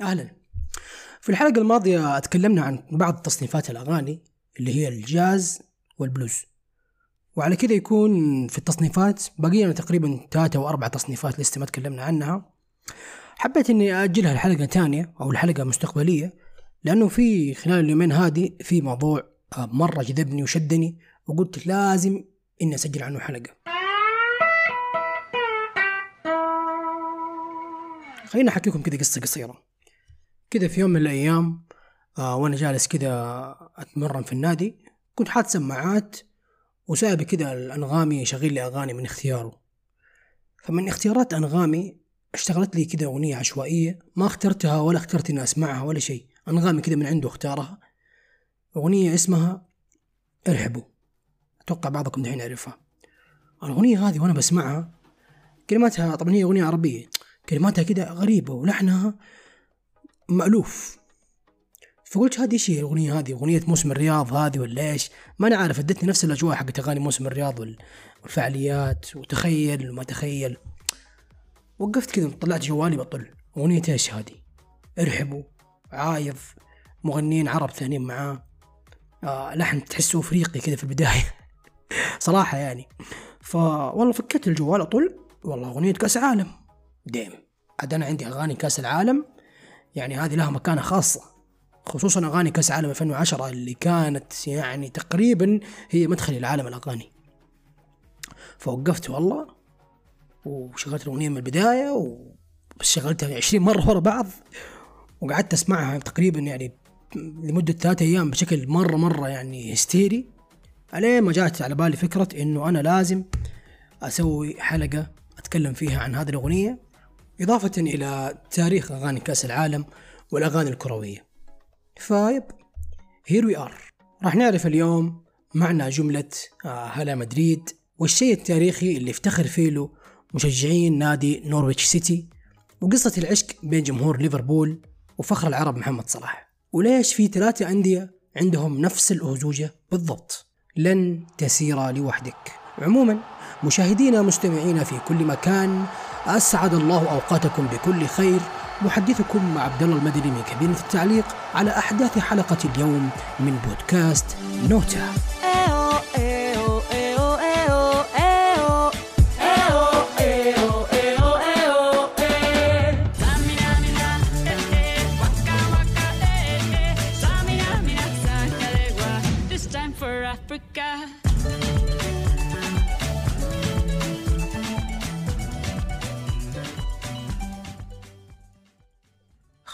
أهلا. في الحلقة الماضية تكلمنا عن بعض تصنيفات الأغاني اللي هي الجاز والبلوز. وعلى كذا يكون في التصنيفات باقي لنا تقريبا ثلاثة أو أربع تصنيفات لسه ما تكلمنا عنها. حبيت إني أجلها الحلقة ثانية أو الحلقة مستقبلية لأنه في خلال اليومين هذه في موضوع مرة جذبني وشدني وقلت لازم إني أسجل عنه حلقة. خليني احكيكم كذا قصة قصيرة. كذا في يوم من الأيام آه وأنا جالس كذا أتمرن في النادي كنت حاط سماعات وسايب كذا الأنغامي يشغل لي أغاني من اختياره. فمن اختيارات أنغامي اشتغلت لي كذا أغنية عشوائية ما اخترتها ولا اخترت إني أسمعها ولا شيء. أنغامي كذا من عنده اختارها. أغنية اسمها ارحبوا. أتوقع بعضكم دحين يعرفها. الأغنية هذه وأنا بسمعها كلماتها طبعا هي أغنية عربية كلماتها كده غريبة ولحنها مألوف. فقلت هذه إيش هي الاغنية هذه؟ أغنية موسم الرياض هذه ولا إيش؟ ما أنا عارف ادتني نفس الأجواء حقت أغاني موسم الرياض والفعاليات وتخيل وما تخيل. وقفت كذا طلعت جوالي بطل. أغنية إيش هذه؟ ارحبوا عايض مغنيين عرب ثانيين معاه. آه لحن تحسه أفريقي كذا في البداية. صراحة يعني. فوالله فكيت الجوال أطل. والله أغنية كأس عالم. ديم. عاد أنا عندي أغاني كأس العالم. يعني هذه لها مكانة خاصة خصوصا أغاني كأس العالم 2010 اللي كانت يعني تقريبا هي مدخلي لعالم الأغاني. فوقفت والله وشغلت الأغنية من البداية وبس شغلتها 20 مرة ورا بعض وقعدت أسمعها تقريبا يعني لمدة ثلاثة أيام بشكل مرة مرة يعني هستيري الين ما جات على بالي فكرة إنه أنا لازم أسوي حلقة أتكلم فيها عن هذه الأغنية. إضافة إلى تاريخ أغاني كأس العالم والأغاني الكروية. طيب here we are راح نعرف اليوم معنى جملة آه، هلا مدريد والشيء التاريخي اللي افتخر فيه له مشجعين نادي نورويتش سيتي وقصة العشق بين جمهور ليفربول وفخر العرب محمد صلاح. وليش في ثلاثة أندية عندهم نفس الأهزوجة بالضبط؟ لن تسير لوحدك. عموما مشاهدينا مستمعينا في كل مكان أسعد الله أوقاتكم بكل خير. محدثكم عبد الله المدني من كابينة التعليق على أحداث حلقة اليوم من بودكاست نوتا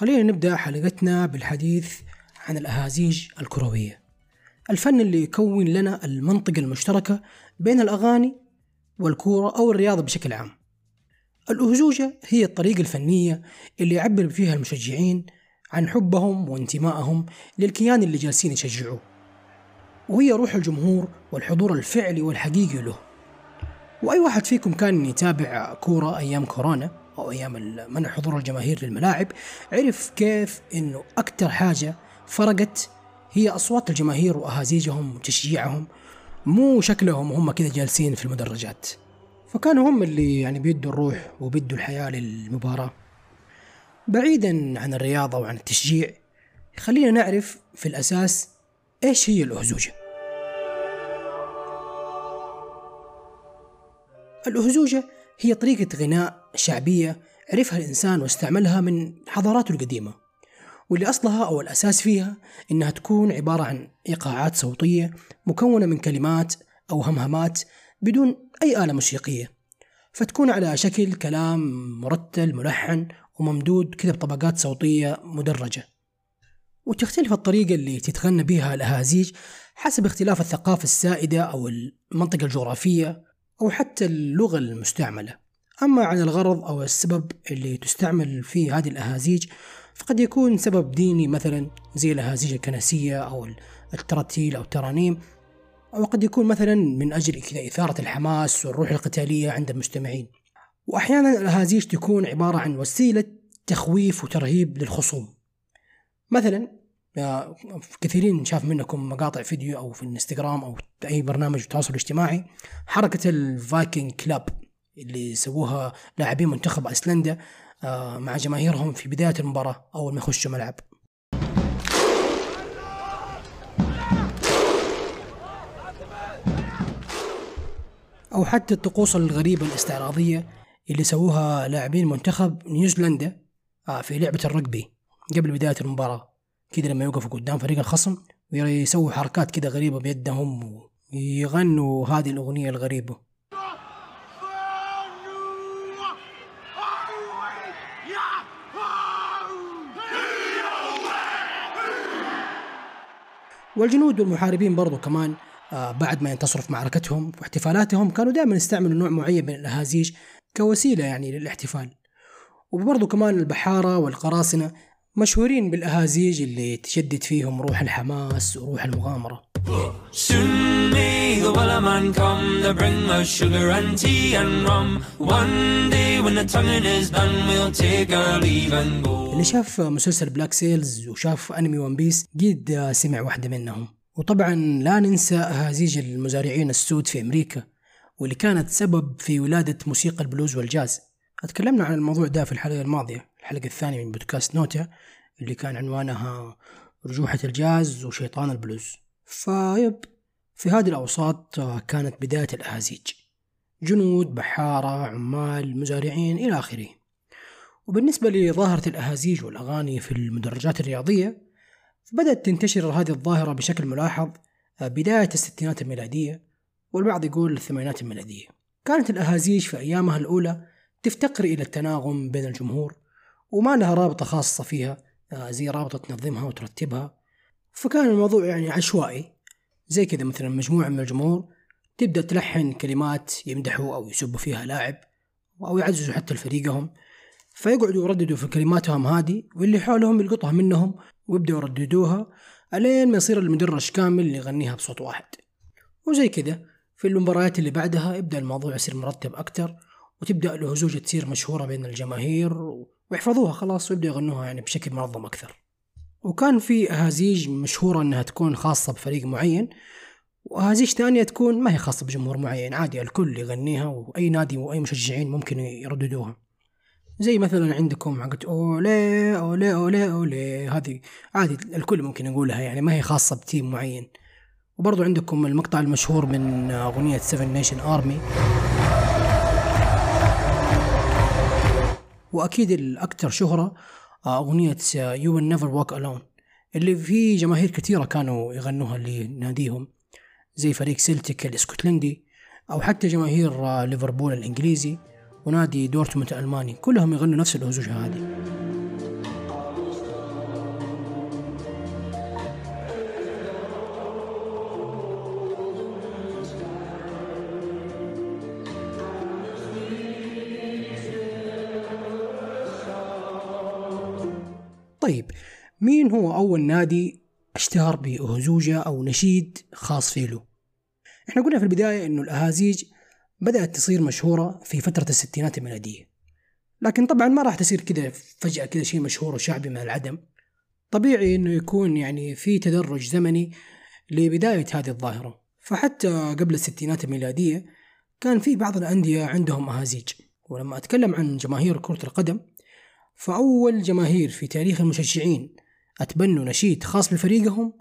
خلينا نبدأ حلقتنا بالحديث عن الأهازيج الكروية. الفن اللي يكون لنا المنطقة المشتركة بين الأغاني والكورة أو الرياضة بشكل عام. الأهزوجة هي الطريقة الفنية اللي يعبر فيها المشجعين عن حبهم وانتمائهم للكيان اللي جالسين يشجعوه. وهي روح الجمهور والحضور الفعلي والحقيقي له. وأي واحد فيكم كان يتابع كورة أيام كورونا أو أيام منع حضور الجماهير للملاعب عرف كيف إنه أكثر حاجة فرقت هي أصوات الجماهير وأهازيجهم وتشجيعهم مو شكلهم وهم كذا جالسين في المدرجات. فكانوا هم اللي يعني بيدوا الروح وبيدوا الحياة للمباراة. بعيدا عن الرياضة وعن التشجيع خلينا نعرف في الأساس إيش هي الأهزوجة. الأهزوجة هي طريقة غناء شعبية عرفها الإنسان واستعملها من حضاراته القديمة واللي أصلها أو الأساس فيها إنها تكون عبارة عن إيقاعات صوتية مكونة من كلمات أو همهمات بدون أي آلة موسيقية فتكون على شكل كلام مرتل ملحن وممدود كذا بطبقات صوتية مدرجة. وتختلف الطريقة اللي تتغنى بها الأهازيج حسب اختلاف الثقافة السائدة أو المنطقة الجغرافية أو حتى اللغة المستعملة. أما عن الغرض أو السبب اللي تستعمل فيه هذه الأهازيج فقد يكون سبب ديني مثلا زي الأهازيج الكنسية أو التراتيل أو الترانيم أو قد يكون مثلا من أجل إثارة الحماس والروح القتالية عند المستمعين. وأحيانا الأهازيج تكون عبارة عن وسيلة تخويف وترهيب للخصوم. مثلا كثيرين شاف منكم مقاطع فيديو أو في الانستغرام أو أي برنامج التواصل الاجتماعي حركة ال Viking clap اللي سووها لاعبين منتخب أيسلندا آه، مع جماهيرهم في بداية المباراة أول ما يخشوا ملعب. أو حتى الطقوس الغريبة الاستعراضية اللي سووها لاعبين منتخب نيوزيلندا آه، في لعبة الرجبي قبل بداية المباراة. كذا لما يوقفوا قدام فريق الخصم ويسووا حركات كذا غريبة بيدهم ويغنوا هذه الأغنية الغريبة. والجنود والمحاربين برضو كمان آه، بعد ما ينتصروا في معركتهم واحتفالاتهم كانوا دائما يستعملوا نوع معين من الأهازيج كوسيلة يعني للاحتفال. وبرضو كمان البحارة والقراصنة مشهورين بالأهازيج اللي تشدد فيهم روح الحماس وروح المغامرة Soon may the wellerman come to bring us sugar and tea and rum. One day when the tonguing is done, we'll take our leave and go. اللي شاف مسلسل Black Sails وشاف أنمي One Piece قد سمع واحدة منهم. وطبعا لا ننسى أهازيج المزارعين السود في أمريكا واللي كانت سبب في ولادة موسيقى البلوز والجاز اتكلمنا عن الموضوع ده في الحلقة الماضية الحلقة الثانية من بودكاست نوتا اللي كان عنوانها رجوحة الجاز وشيطان البلوز. فيب في هذه الأوساط كانت بداية الأهازيج جنود بحارة عمال مزارعين إلى آخره. وبالنسبة لظاهرة الأهازيج والأغاني في المدرجات الرياضية بدأت تنتشر هذه الظاهرة بشكل ملاحظ بداية الستينات الميلادية والبعض يقول الثمانينات الميلادية. كانت الأهازيج في أيامها الأولى تفتقر إلى التناغم بين الجمهور وما لها رابطة خاصة فيها آه، زي رابطة تنظمها وترتبها. فكان الموضوع يعني عشوائي زي كذا مثلا مجموعة من الجمهور تبدأ تلحن كلمات يمدحوا أو يسبوا فيها لاعب أو يعززوا حتى فريقهم فيقعدوا يرددوا في كلماتهم هذه واللي حولهم يلقطها منهم ويبدأوا يرددوها ألين ما يصير المدرج كامل يغنيها بصوت واحد. وزي كذا في المباريات اللي بعدها يبدأ الموضوع يصير مرتب أكتر وتبدأ الهزوجة تصير مشهورة بين الجماهير ويحفظوها خلاص ويبدأوا يغنوها يعني بشكل منظم أكثر. وكان في أهازيج مشهورة أنها تكون خاصة بفريق معين وأهازيج ثانية تكون ما هي خاصة بجمهور معين عادي الكل يغنيها وأي نادي وأي مشجعين ممكن يرددوها. زي مثلا عندكم حقت olé olé olé olé هذه عادي الكل ممكن يقولها يعني ما هي خاصة ب team معين. وبرضو عندكم المقطع المشهور من أغنية Seven Nation Army وأكيد الأكثر شهرة آه، أغنية You Will Never Walk Alone اللي في جماهير كثيرة كانوا يغنوها لناديهم زي فريق سيلتيك الإسكتلندي أو حتى جماهير آه، ليفربول الإنجليزي ونادي دورتموند الألماني كلهم يغنوا نفس الهزوجه هذه. طيب مين هو أول نادي اشتهر بأهزوجة أو نشيد خاص فيه له؟ إحنا قلنا في البداية إنه الأهازيج بدأت تصير مشهورة في فترة الستينات الميلادية. لكن طبعا ما راح تصير كذا فجأة كذا شيء مشهور وشعبي من العدم. طبيعي إنه يكون يعني في تدرج زمني لبداية هذه الظاهرة. فحتى قبل الستينات الميلادية كان في بعض الأندية عندهم أهازيج. ولما أتكلم عن جماهير كرة القدم فأول جماهير في تاريخ المشجعين أتبنوا نشيد خاص بفريقهم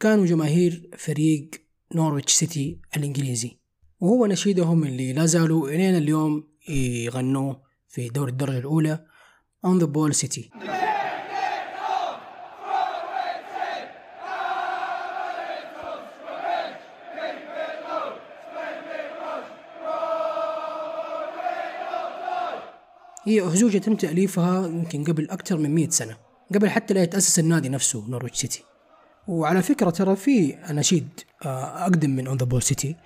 كانوا جماهير فريق نورويتش سيتي الإنجليزي وهو نشيدهم اللي لا زالوا إلين اليوم يغنوه في دوري الدرجة الأولى On the Ball City. هي أهزوجة تم تأليفها يمكن قبل أكثر من 100 سنة قبل حتى لا يتأسس النادي نفسه نورويتش سيتي. وعلى فكرة ترى في أناشيد آه، أقدم من On the Ball City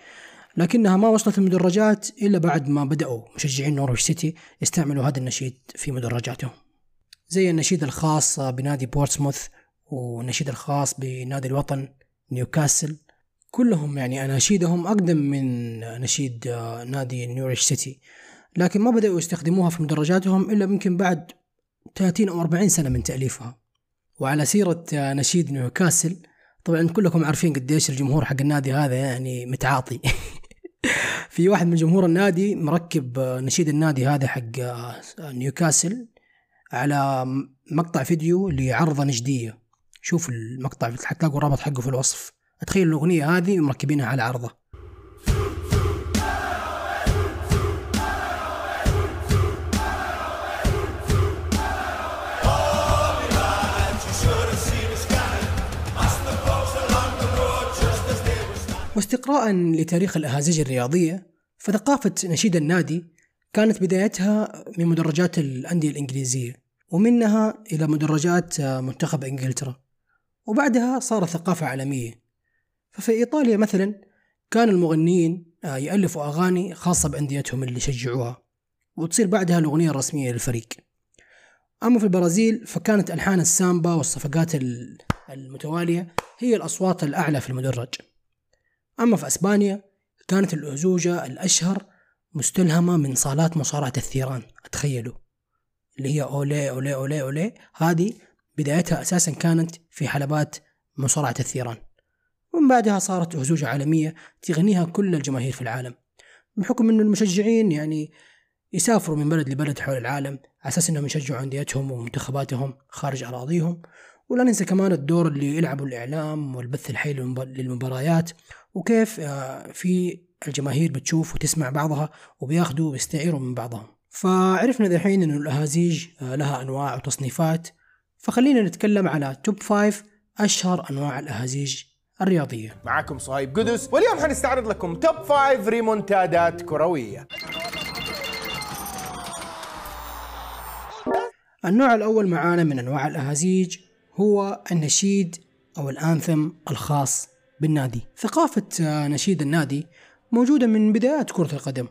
لكنها ما وصلت المدرجات إلا بعد ما بدأوا مشجعين نورويتش سيتي يستعملوا هذا النشيد في مدرجاتهم. زي النشيد الخاص بنادي بورتسموث والنشيد الخاص بنادي الوطن نيوكاسل. كلهم يعني أناشيدهم أقدم من نشيد آه، نادي نورويتش سيتي. لكن ما بدأوا يستخدموها في مدرجاتهم إلا يمكن بعد 30 أو 40 سنة من تأليفها. وعلى سيرة نشيد نيوكاسل طبعا كلكم عارفين قديش الجمهور حق النادي هذا يعني متعاطي. في واحد من جمهور النادي مركب نشيد النادي هذا حق نيوكاسل على مقطع فيديو لعرضة نجدية. شوف المقطع حتلاقوا الرابط حقه في الوصف. تخيل الأغنية هذه مركبينها على عرضة. واستقراء لتاريخ الأهازيج الرياضية فثقافة نشيد النادي كانت بدايتها من مدرجات الأندية الإنجليزية ومنها إلى مدرجات منتخب إنجلترا وبعدها صارت ثقافة عالمية. ففي إيطاليا مثلا كان المغنيين يألفوا أغاني خاصة بأنديتهم اللي يشجعوها وتصير بعدها الأغنية الرسمية للفريق. أما في البرازيل فكانت ألحان السامبا والصفقات المتوالية هي الأصوات الأعلى في المدرج. أما في أسبانيا كانت الأزوجة الأشهر مستلهمة من صالات مصارعة الثيران تخيلوا اللي هي أولي أولي أولي أولي. هذه بدايتها أساسا كانت في حلبات مصارعة الثيران. ومن بعدها صارت أزوجة عالمية تغنيها كل الجماهير في العالم. بحكم أن المشجعين يعني يسافروا من بلد لبلد حول العالم على أساس أنهم يشجعوا أنديتهم ومنتخباتهم خارج أراضيهم. ولا ننسى كمان الدور اللي يلعبه الإعلام والبث الحي للمباريات. وكيف آه، في الجماهير بتشوف وتسمع بعضها وبياخدوا ويستعيروا من بعضهم. فعرفنا دحين إنه الأهازيج آه، لها أنواع وتصنيفات. فخلينا نتكلم على top five أشهر أنواع الأهازيج الرياضية. معكم صهيب قدس واليوم حنستعرض لكم top five ريمونتادات كروية. النوع الأول معانا من أنواع الأهازيج هو النشيد أو الأنثم الخاص. بالنادي. ثقافة آه، نشيد النادي موجودة من بدايات كرة القدم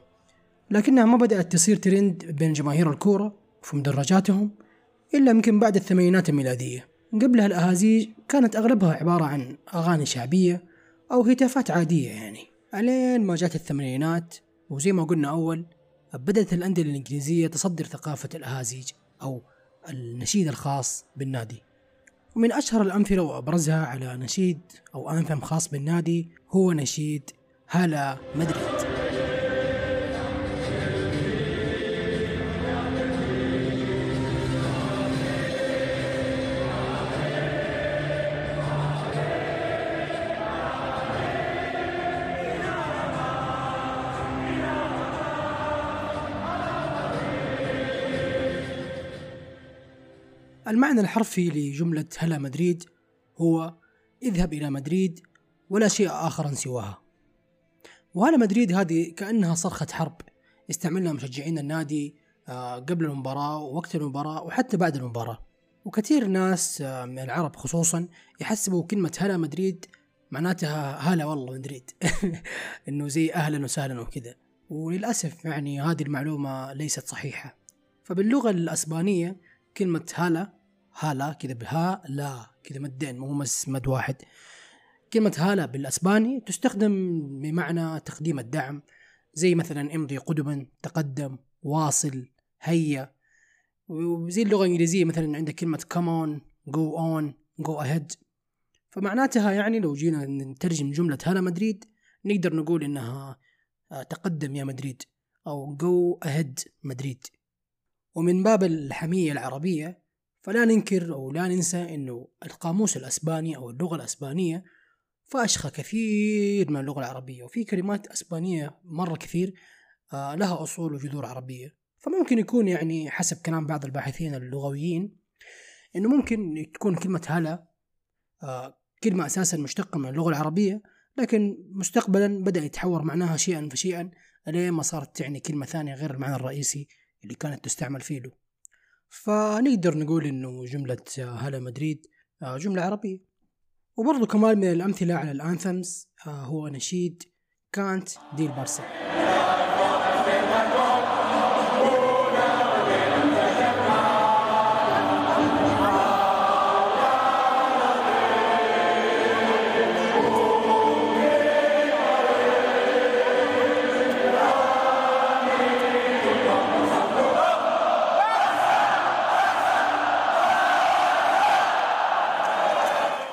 لكنها ما بدأت تصير ترند بين جماهير الكورة في مدرجاتهم إلا يمكن بعد الثمانينات الميلادية. قبلها الأهازيج كانت أغلبها عبارة عن أغاني شعبية أو هتافات عادية يعني. ألين ما جات الثمانينات وزي ما قلنا أول بدأت الأندية الإنجليزية تصدر ثقافة الأهازيج أو النشيد الخاص بالنادي. ومن أشهر الأمثلة وأبرزها على نشيد أو أنثم خاص بالنادي هو نشيد هلا مدريد. المعنى الحرفي لجملة هلا مدريد هو اذهب إلى مدريد ولا شيء آخر سواها. وهلا مدريد هذه كأنها صرخة حرب. استعملها مشجعين النادي آه، قبل المباراة ووقت المباراة وحتى بعد المباراة. وكثير ناس آه، من العرب خصوصا يحسبوا كلمة هلا مدريد معناتها هلا والله مدريد. إنه زي أهلا وسهلا وكذا. وللأسف يعني هذه المعلومة ليست صحيحة. فباللغة الأسبانية كلمة هلا هالا كذا بها لا كذا مدين مو مد واحد. كلمة هالا بالأسباني تستخدم بمعنى تقديم الدعم زي مثلا امضي قدما تقدم واصل هيا. وزي اللغة الإنجليزية مثلا عندك كلمة come on go on go ahead. فمعناتها يعني لو جينا نترجم جملة هلا مدريد نقدر نقول إنها آه، تقدم يا مدريد أو go ahead مدريد. ومن باب الحمية العربية فلا ننكر أو لا ننسى أنه القاموس الأسباني أو اللغة الأسبانية فأشخى كثير من اللغة العربية وفي كلمات أسبانية مرة كثير آه، لها أصول وجذور عربية. فممكن يكون يعني حسب كلام بعض الباحثين اللغويين أنه ممكن تكون كلمة هلا آه، كلمة أساسا مشتقة من اللغة العربية لكن مستقبلا بدأ يتحور معناها شيئا فشيئا لين ما صارت تعني كلمة ثانية غير المعنى الرئيسي اللي كانت تستعمل فيه له. فنقدر نقول إنه جملة هلا مدريد آه، جملة عربية. وبرضو كمان من الأمثلة على الأنثمز آه، هو نشيد كانت دي البارسا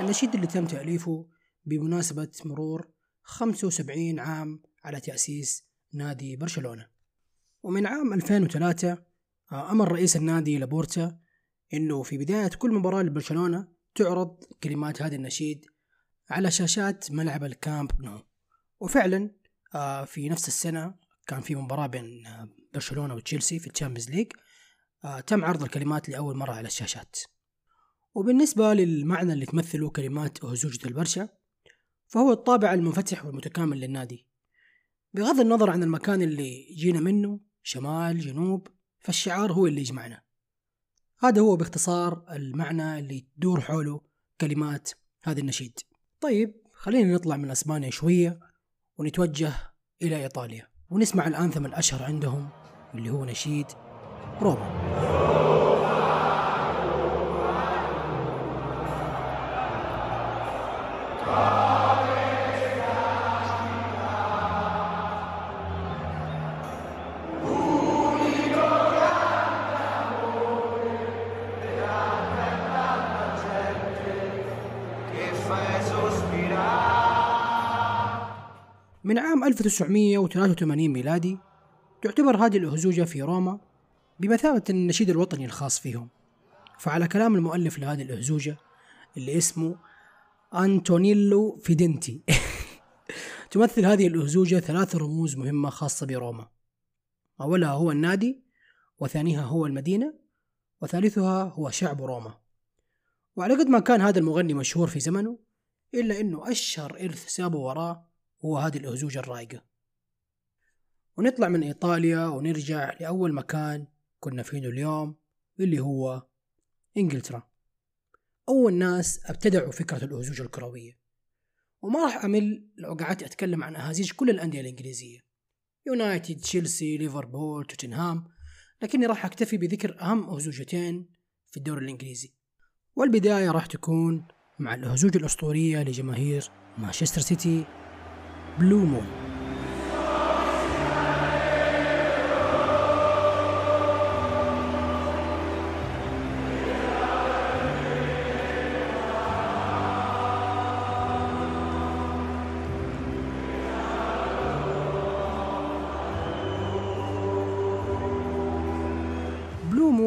النشيد اللي تم تأليفه بمناسبة مرور 75 عام على تأسيس نادي برشلونة. ومن عام 2003 آه، أمر رئيس النادي لابورتا إنه في بداية كل مباراة لبرشلونة تعرض كلمات هذا النشيد على شاشات ملعب الكامب نو. وفعلا آه، في نفس السنة كان في مباراة بين آه، برشلونة وتشيلسي في ال Champions League تم عرض الكلمات لأول مرة على الشاشات. وبالنسبة للمعنى اللي تمثله كلمات أهزوجة البرشا فهو الطابع المنفتح والمتكامل للنادي. بغض النظر عن المكان اللي جينا منه شمال جنوب فالشعار هو اللي يجمعنا. هذا هو باختصار المعنى اللي تدور حوله كلمات هذا النشيد. طيب خلينا نطلع من أسبانيا شوية ونتوجه إلى إيطاليا ونسمع الأنثم الأشهر عندهم اللي هو نشيد روما. من عام 1983 ميلادي تعتبر هذه الأهزوجة في روما بمثابة النشيد الوطني الخاص فيهم. فعلى كلام المؤلف لهذه الأهزوجة اللي اسمه أنتونيلو فيدنتي. تمثل هذه الأهزوجة ثلاث رموز مهمة خاصة بروما. أولها هو النادي وثانيها هو المدينة وثالثها هو شعب روما. وعلى قد ما كان هذا المغني مشهور في زمنه إلا أنه أشهر إرث سابه وراه هو هذه الأهزوجة الرايقة ونطلع من إيطاليا ونرجع لأول مكان كنا فيه اليوم اللي هو إنجلترا. أول ناس أبتدعوا فكرة الأهزوجة الكروية وما راح أمل لو قعدت أتكلم عن أهازيج كل الأندية الإنجليزية. يونايتد، تشيلسي، ليفربول، توتنهام لكني راح أكتفي بذكر أهم أهزوجتين في الدوري الإنجليزي. والبداية راح تكون مع الأهزوجة الأسطورية لجماهير مانشستر سيتي بلو مون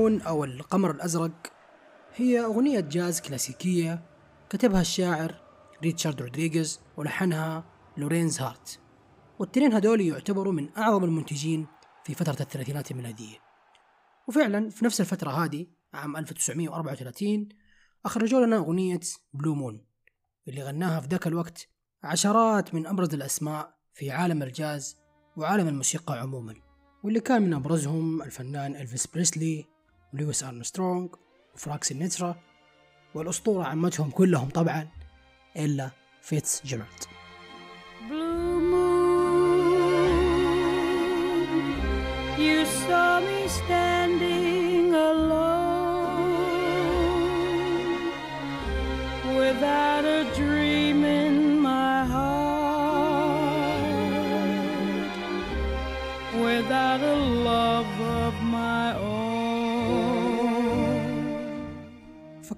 Moon أو القمر الأزرق هي أغنية جاز كلاسيكية كتبها الشاعر ريتشارد رودريغيز ولحنها لورينز هارت. والتنين هذول يعتبروا من أعظم المنتجين في فترة الثلاثينات الميلادية. وفعلا في نفس الفترة هذه عام 1934 أخرجوا لنا أغنية Blue Moon اللي غناها في ذاك الوقت عشرات من أبرز الأسماء في عالم الجاز وعالم الموسيقى عموما واللي كان من أبرزهم الفنان إلفيس بريسلي ولويس أرمسترونغ وفرانك سيناترا والأسطورة عمتهم كلهم طبعا إيلا فيتزجيرالد you saw me standing alone without a dream.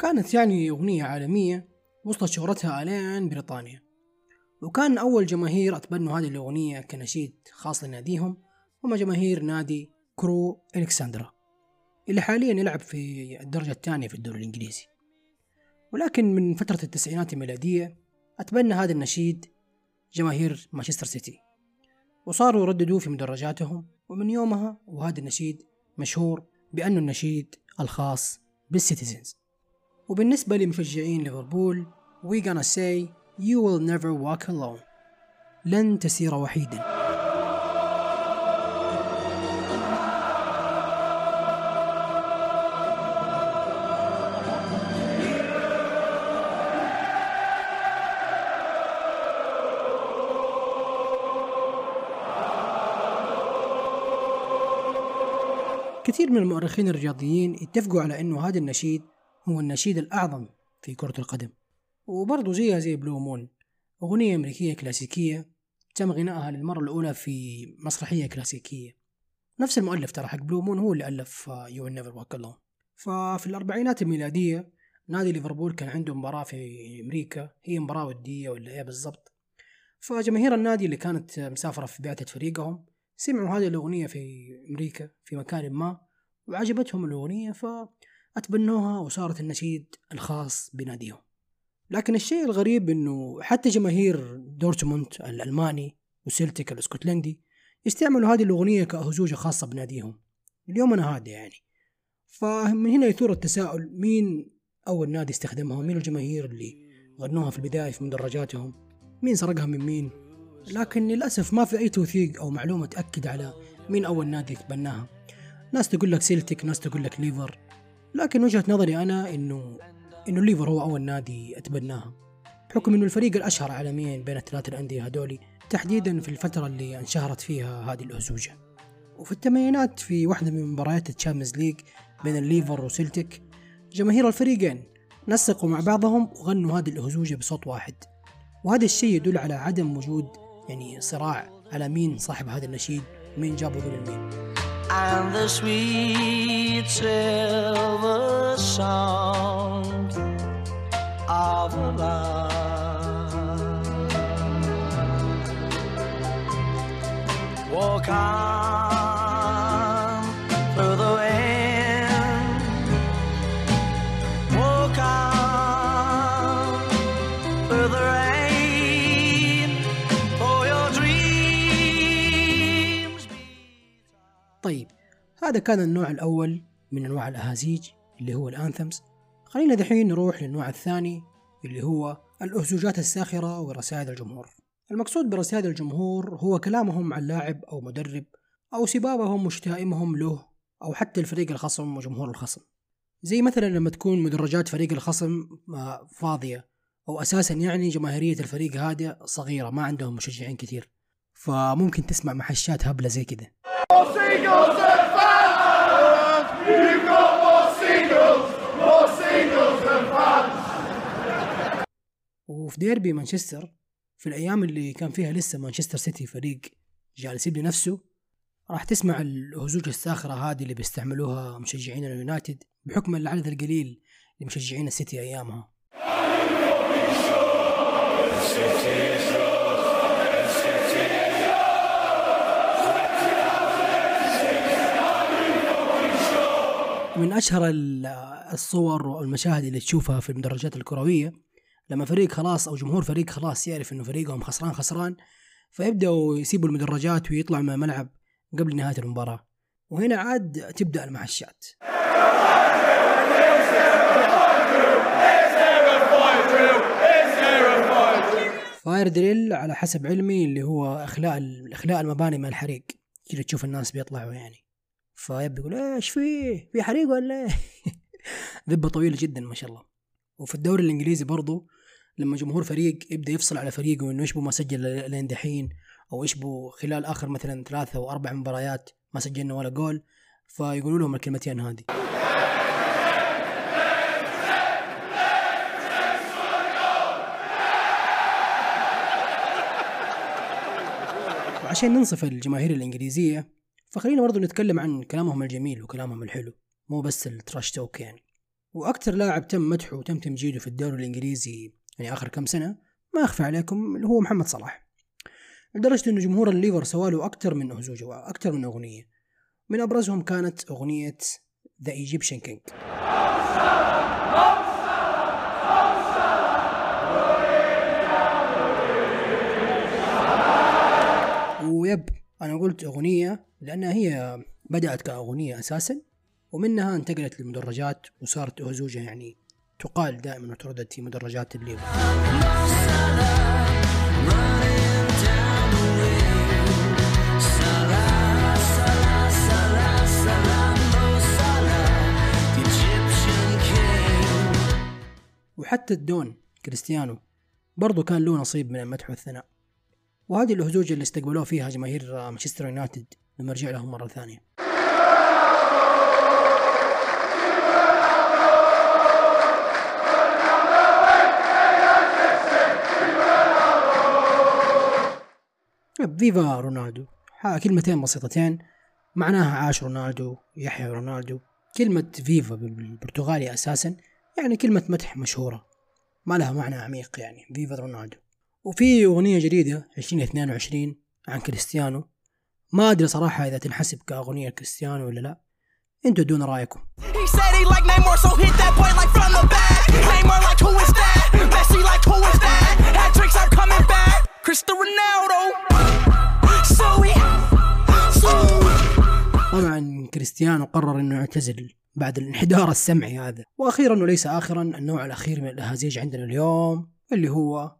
Own. فكانت يعني أغنية عالمية وصلت شهرتها ألين بريطانيا. وكان أول جماهير أتبنوا هذه الأغنية كنشيد خاص لناديهم هم جماهير نادي كرو إلكسندرا اللي حاليا يلعب في الدرجة الثانية في الدوري الإنجليزي. ولكن من فترة التسعينات الميلادية أتبنى هذا النشيد جماهير مانشستر سيتي. وصاروا يرددوه في مدرجاتهم ومن يومها وهذا النشيد مشهور بأنه النشيد الخاص بالسيتيزنز. وبالنسبة لمشجعين ليفربول we gonna say you will never walk alone. لن تسير وحيدا. كثير من المؤرخين الرياضيين اتفقوا على إنه هذا النشيد هو النشيد الأعظم في كرة القدم. وبرضه زيها زي Blue Moon أغنية أمريكية كلاسيكية تم غنائها للمرة الأولى في مسرحية كلاسيكية. نفس المؤلف ترى حق Blue Moon هو اللي ألف You'll Never Walk ففي الأربعينات الميلادية نادي ليفربول كان عنده مباراة في أمريكا هي مباراة ودية ولا إيه بالضبط. فجماهير النادي اللي كانت مسافرة في بعثة فريقهم سمعوا هذه الأغنية في أمريكا في مكان ما وعجبتهم الأغنية أتبنوها وصارت النشيد الخاص بناديهم. لكن الشيء الغريب إنه حتى جماهير دورتموند الألماني وسيلتيك الإسكتلندي يستعملوا هذه الأغنية كهزوجه خاصة بناديهم. اليومنا هذا يعني. فمن هنا يثور التساؤل مين أول نادي استخدمها؟ ومين الجماهير اللي غنوها في البداية في مدرجاتهم؟ مين سرقها من مين؟ لكن للأسف ما في أي توثيق أو معلومة تأكد على مين أول نادي تبناها. ناس تقول لك سيلتيك ناس تقول لك ليفر. لكن وجهة نظري أنا انه إنه الليفر هو أول نادي اتبناها بحكم إنه الفريق الأشهر عالميا بين الثلاث الأندية هذولي تحديدا في الفترة اللي انشهرت فيها هذه الهزوجه وفي الثمانينات في واحدة من مباريات ال Champions League بين الليفر وسلتك جماهير الفريقين نسقوا مع بعضهم وغنوا هذه الهزوجه بصوت واحد. وهذا الشيء يدل على عدم وجود يعني صراع على مين صاحب هذا النشيد مين جابه لمين and the sweet silver sound of love. Walk on هذا كان النوع الأول من أنواع الأهازيج اللي هو الأنثمز. خلينا دحين نروح للنوع الثاني اللي هو الأهزوجات الساخرة ورسائل الجمهور. المقصود برسائل الجمهور هو كلامهم عن لاعب أو مدرب أو سبابهم وشتائمهم له أو حتى الفريق الخصم وجمهور الخصم. زي مثلا لما تكون مدرجات فريق الخصم آه، فاضية أو أساسا يعني جماهيرية الفريق هذا صغيرة ما عندهم مشجعين كثير. فممكن تسمع محشات هبلة زي كده. وفي ديربي مانشستر في الأيام اللي كان فيها لسه مانشستر سيتي فريق جالس يبني نفسه راح تسمع الهزوج الساخرة هذه اللي بيستعملوها مشجعين اليونايتد بحكم العدد القليل لمشجعين السيتي أيامها. من أشهر ال- الصور والمشاهد اللي تشوفها في المدرجات الكروية. لما فريق خلاص أو جمهور فريق خلاص يعرف إنه فريقهم خسران خسران فيبدأوا يسيبوا المدرجات ويطلعوا من الملعب قبل نهاية المباراة. وهنا عاد تبدأ المحشات. فاير دريل على حسب علمي اللي هو إخلاء إخلاء المباني من الحريق. كذا تشوف الناس بيطلعوا يعني. فيب يقول إيش فيه في حريق ولا إيه؟ ذبة طويلة جدا ما شاء الله. وفي الدوري الإنجليزي برضو لما جمهور فريق يبدأ يفصل على فريقه إنه إيش ما سجل لين دحين أو إيش خلال آخر مثلا ثلاثة أو أربع مباريات ما سجلنا ولا جول فيقولوا لهم الكلمتين هذه. وعشان ننصف الجماهير الإنجليزية فخلينا برضو نتكلم عن كلامهم الجميل وكلامهم الحلو. مو بس ال trash talk يعني. وأكثر لاعب تم مدحه وتم تمجيده في الدوري الإنجليزي يعني آخر كم سنة ما أخفى عليكم اللي هو محمد صلاح. لدرجة انه جمهور الليفر سواله أكثر من هزوجه وأكثر من أغنية. من أبرزهم كانت أغنية The Egyptian King ويب أنا قلت أغنية لأنها هي بدأت كأغنية أساسا. ومنها انتقلت للمدرجات وصارت أهزوجة يعني تقال دائما وتردد في مدرجات الليفر وحتى الدون كريستيانو برضو كان له نصيب من المدح والثناء. وهذه الهزوجة اللي استقبلوها فيها جماهير مانشستر يونايتد لما رجع لهم مرة ثانية. فيفا رونالدو. كلمتين بسيطتين. معناها عاش رونالدو يحيى رونالدو. كلمة فيفا بالبرتغالي أساسا يعني كلمة مدح مشهورة. ما لها معنى عميق يعني. فيفا رونالدو. وفي أغنية جديدة 2022 عن كريستيانو. ما أدري صراحة إذا تنحسب كأغنية كريستيانو ولا لا. أنتوا ادونا رأيكم. كريستيانو قرر إنه يعتزل بعد الانحدار السمعي هذا. وأخيرا وليس اخرا النوع الأخير من الأهازيج عندنا اليوم اللي هو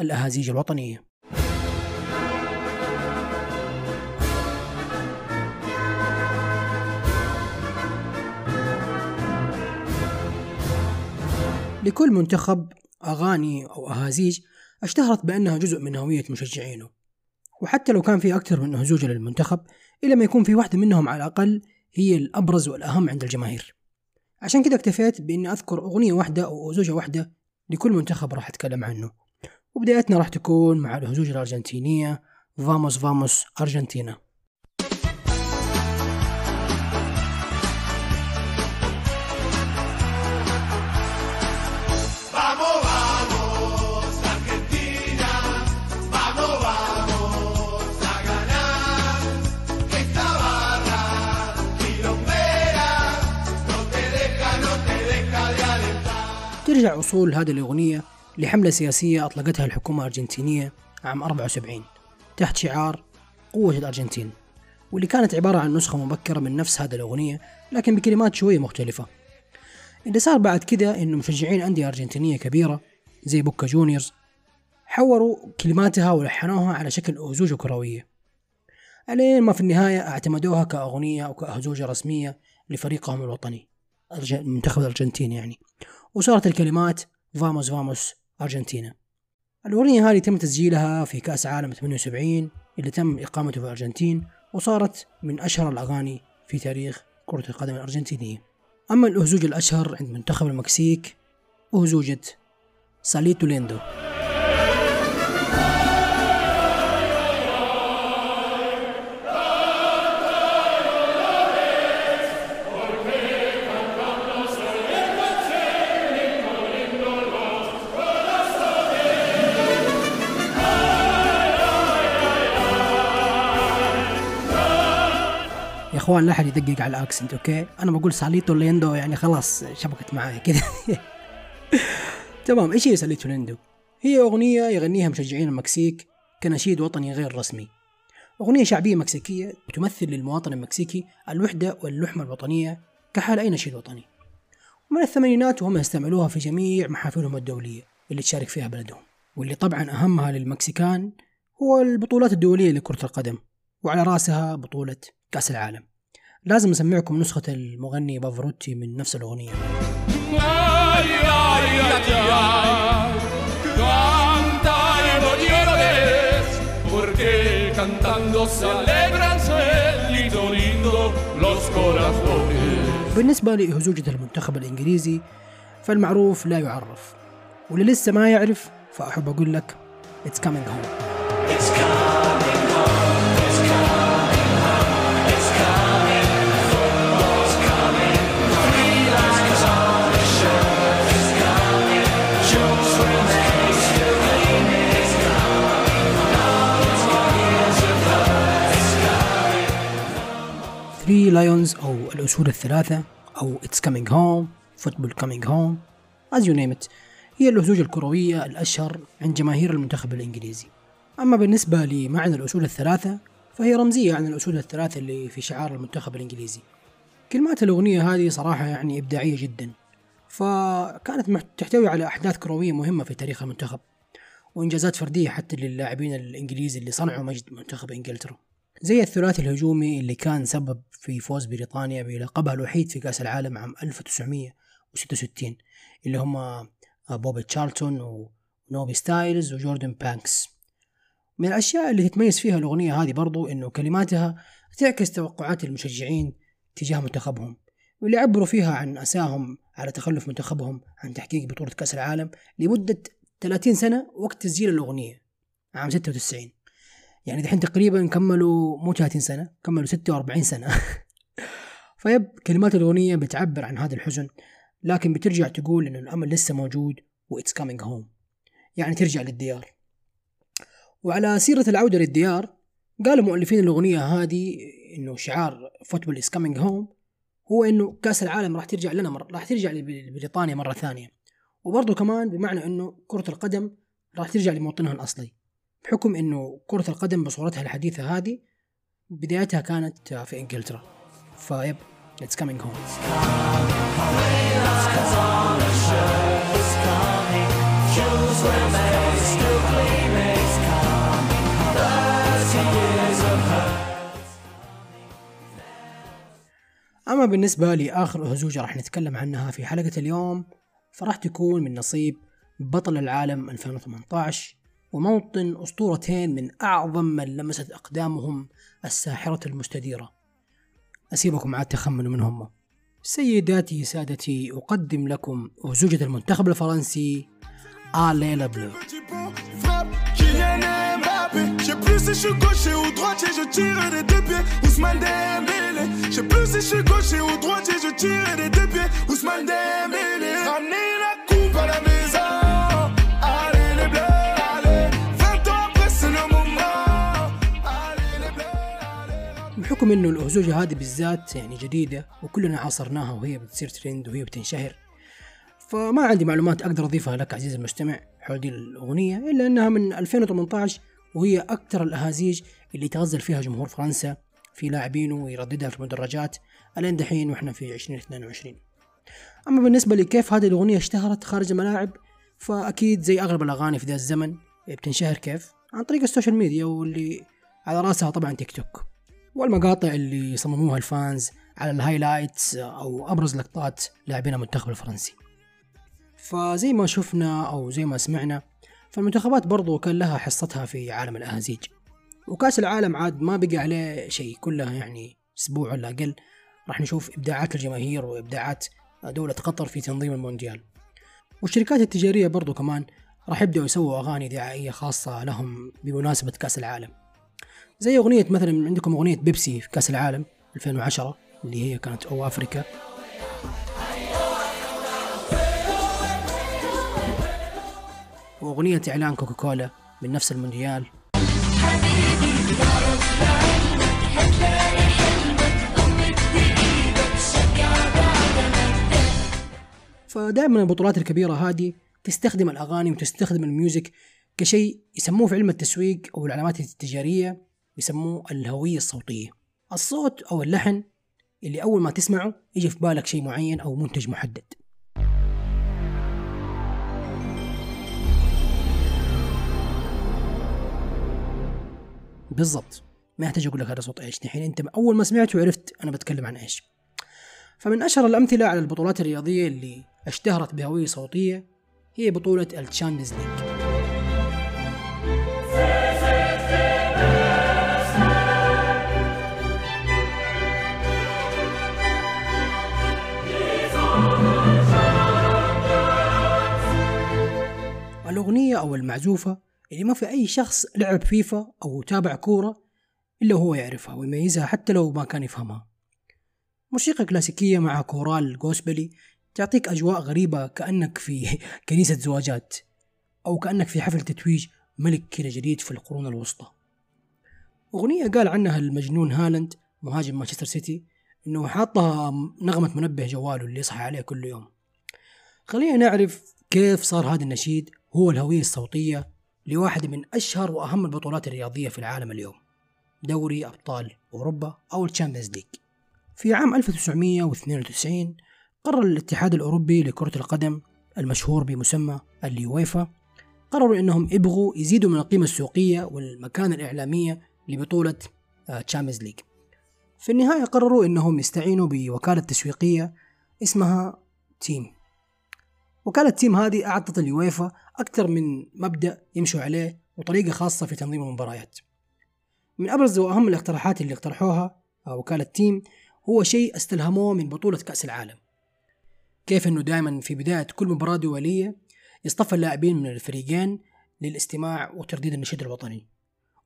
الأهازيج الوطنية. لكل منتخب أغاني أو أهازيج اشتهرت بأنها جزء من هوية مشجعينه. وحتى لو كان في أكثر من اهزوجه للمنتخب إلا ما يكون في واحدة منهم على الأقل هي الأبرز والأهم عند الجماهير. عشان كده اكتفيت بإني أذكر أغنية واحدة أو اهزوجه واحدة لكل منتخب راح أتكلم عنه. وبدايتنا راح تكون مع الهزوجه الأرجنتينية فاموس فاموس أرجنتينا. ترجع أصول هذه الأغنية لحملة سياسية أطلقتها الحكومة الأرجنتينية عام 74 تحت شعار قوة الأرجنتين واللي كانت عبارة عن نسخة مبكرة من نفس هذه الأغنية لكن بكلمات شوية مختلفة. اللي صار بعد كده إنه مشجعين أندية أرجنتينية كبيرة زي بوكا جونيورز حوروا كلماتها ولحنوها على شكل أهزوجة كروية. علين ما في النهاية اعتمدوها كأغنية أو كأهزوجة رسمية لفريقهم الوطني المنتخب الأرجنتيني يعني. وصارت الكلمات Vamos Vamos Argentina الأغنية هذه تم تسجيلها في كأس عالم 78 اللي تم إقامته في الأرجنتين وصارت من أشهر الأغاني في تاريخ كرة القدم الأرجنتينية. أما الأهزوج الأشهر عند منتخب المكسيك أهزوجة Cielito Lindo. أخوان لا أحد يدقق على ال accent okay؟ أنا بقول Cielito Lindo يعني خلاص شبكت معايا كذا. تمام إيش هي Cielito Lindo؟ هي أغنية يغنيها مشجعين المكسيك كنشيد وطني غير رسمي. أغنية شعبية مكسيكية تمثل للمواطن المكسيكي الوحدة واللحمة الوطنية كحال أي نشيد وطني. ومن الثمانينات وهم يستعملوها في جميع محافلهم الدولية اللي تشارك فيها بلدهم. واللي طبعا أهمها للمكسيكان هو البطولات الدولية لكرة القدم وعلى رأسها بطولة كأس العالم. لازم أسمعكم نسخة المغني بافروتي من نفس الأغنية. بالنسبة لأهزوجة المنتخب الإنجليزي فالمعروف لا يعرف واللي لسه ما يعرف فأحب أقول لك It's coming home Three Lions أو الأسود الثلاثة أو It's Coming Home Football Coming Home as you name it هي الأهزوج الكروية الأشهر عند جماهير المنتخب الإنجليزي. أما بالنسبة لمعنى الأسود الثلاثة فهي رمزية عن الأسود الثلاثة اللي في شعار المنتخب الإنجليزي. كلمات الأغنية هذه صراحة يعني إبداعية جدا فكانت تحتوي على أحداث كروية مهمة في تاريخ المنتخب وإنجازات فردية حتى للاعبين الإنجليز اللي صنعوا مجد منتخب إنجلترا. زي الثلاثي الهجومي اللي كان سبب في فوز بريطانيا بلقبها الوحيد في كأس العالم عام 1966 اللي هم بوبي تشارلتون ونوبي ستايلز وجوردن بانكس. من الأشياء اللي تتميز فيها الأغنية هذه برضو إنه كلماتها تعكس توقعات المشجعين تجاه منتخبهم واللي عبروا فيها عن أساهم على تخلف منتخبهم عن تحقيق بطولة كأس العالم لمدة 30 سنة وقت تسجيل الأغنية عام 96 يعني دحين تقريبا كملوا مو 30 سنة كملوا 46 سنة. فيب كلمات الأغنية بتعبر عن هذا الحزن لكن بترجع تقول إنه الأمل لسه موجود و it's coming home يعني ترجع للديار. وعلى سيرة العودة للديار قال مؤلفين الأغنية هذه إنه شعار football is coming home هو إنه كأس العالم راح ترجع لنا مر... راح ترجع لبريطانيا مرة ثانية. وبرضه كمان بمعنى إنه كرة القدم راح ترجع لموطنها الأصلي. بحكم إنه كرة القدم بصورتها الحديثة هذه بدايتها كانت في إنجلترا. فيب it's coming home أما بالنسبة لآخر أهزوجة راح نتكلم عنها في حلقة اليوم فراح تكون من نصيب بطل العالم 2018 وموطن أسطورتين من أعظم من لمست أقدامهم الساحرة المستديرة أسيبكم عاد تخمنوا من هم سيداتي سادتي أقدم لكم أهزوجة المنتخب الفرنسي آليلا بلو sais plus si je suis gaucher ou droitier, je tire des deux pieds. Ousmane Dembélé. Je sais plus si je suis gaucher ou droitier, je tire des deux pieds. Ousmane Dembélé. بحكم إنه الأهزوجة هذه بالذات يعني جديدة وكلنا عاصرناها وهي بتصير ترند وهي بتنشهر. فما عندي معلومات أقدر أضيفها لك عزيزي المستمع حول دي الأغنية إلا إنها من 2018 وهي أكثر الأهازيج اللي تغزل فيها جمهور فرنسا في لاعبينه ويرددها في المدرجات الين دحين وإحنا في 2022 أما بالنسبة لكيف هذه الأغنية اشتهرت خارج الملاعب فأكيد زي أغلب الأغاني في ذا الزمن بتنشهر كيف؟ عن طريق ال social media واللي على رأسها طبعا تيك توك. والمقاطع اللي صمموها ال fans على ال highlights أو أبرز لقطات لاعبين المنتخب الفرنسي. فزي ما شفنا أو زي ما سمعنا فالمنتخبات برضو كان لها حصتها في عالم الأهازيج. وكأس العالم عاد ما بقى عليه شيء كلها يعني أسبوع ولا أقل راح نشوف إبداعات الجماهير وإبداعات دولة قطر في تنظيم المونديال. والشركات التجارية برضو كمان راح يبدأوا يسووا أغاني دعائية خاصة لهم بمناسبة كأس العالم. زي أغنية مثلا عندكم أغنية بيبسي في كأس العالم 2010 اللي هي كانت أو أفريكا. وأغنية إعلان كوكاكولا من نفس المونديال. فدائما البطولات الكبيرة هذه تستخدم الأغاني وتستخدم الميوزك كشيء يسموه في علم التسويق أو العلامات التجارية. يسموه الهوية الصوتية. الصوت أو اللحن اللي أول ما تسمعه يجي في بالك شيء معين أو منتج محدد. بالضبط. ما يحتاج أقول لك هذا صوت إيش. الحين أنت أول ما سمعته عرفت أنا بتكلم عن إيش. فمن أشهر الأمثلة على البطولات الرياضية اللي اشتهرت بهوية صوتية هي بطولة ال Champions League. الأغنية أو المعزوفة اللي ما في أي شخص لعب فيفا أو تابع كورة إلا هو يعرفها ويميزها حتى لو ما كان يفهمها. موسيقى كلاسيكية مع كورال gospel ي تعطيك أجواء غريبة كأنك في كنيسة زواجات أو كأنك في حفل تتويج ملك كذا جديد في القرون الوسطى. أغنية قال عنها المجنون هالاند مهاجم مانشستر سيتي إنه حاطها نغمة منبه جواله اللي يصحى عليه كل يوم. خلينا نعرف كيف صار هذا النشيد هو الهوية الصوتية لواحدة من أشهر وأهم البطولات الرياضية في العالم اليوم دوري أبطال أوروبا أو ال Champions League. في عام 1992 قرر الاتحاد الأوروبي لكرة القدم المشهور بمسمى اليويفا قرروا أنهم يبغوا يزيدوا من القيمة السوقية والمكانة الإعلامية لبطولة Champions League. في النهاية قرروا أنهم يستعينوا بوكالة تسويقية اسمها تيم. وكالة تيم هذه أعطت اليويفا أكثر من مبدأ يمشوا عليه وطريقة خاصة في تنظيم المباريات. من أبرز وأهم الاقتراحات اللي اقترحوها وكالة تيم هو شيء استلهموه من بطولة كأس العالم. كيف أنه دائما في بداية كل مباراة دولية يصطفوا اللاعبين من الفريقين للاستماع وترديد النشيد الوطني.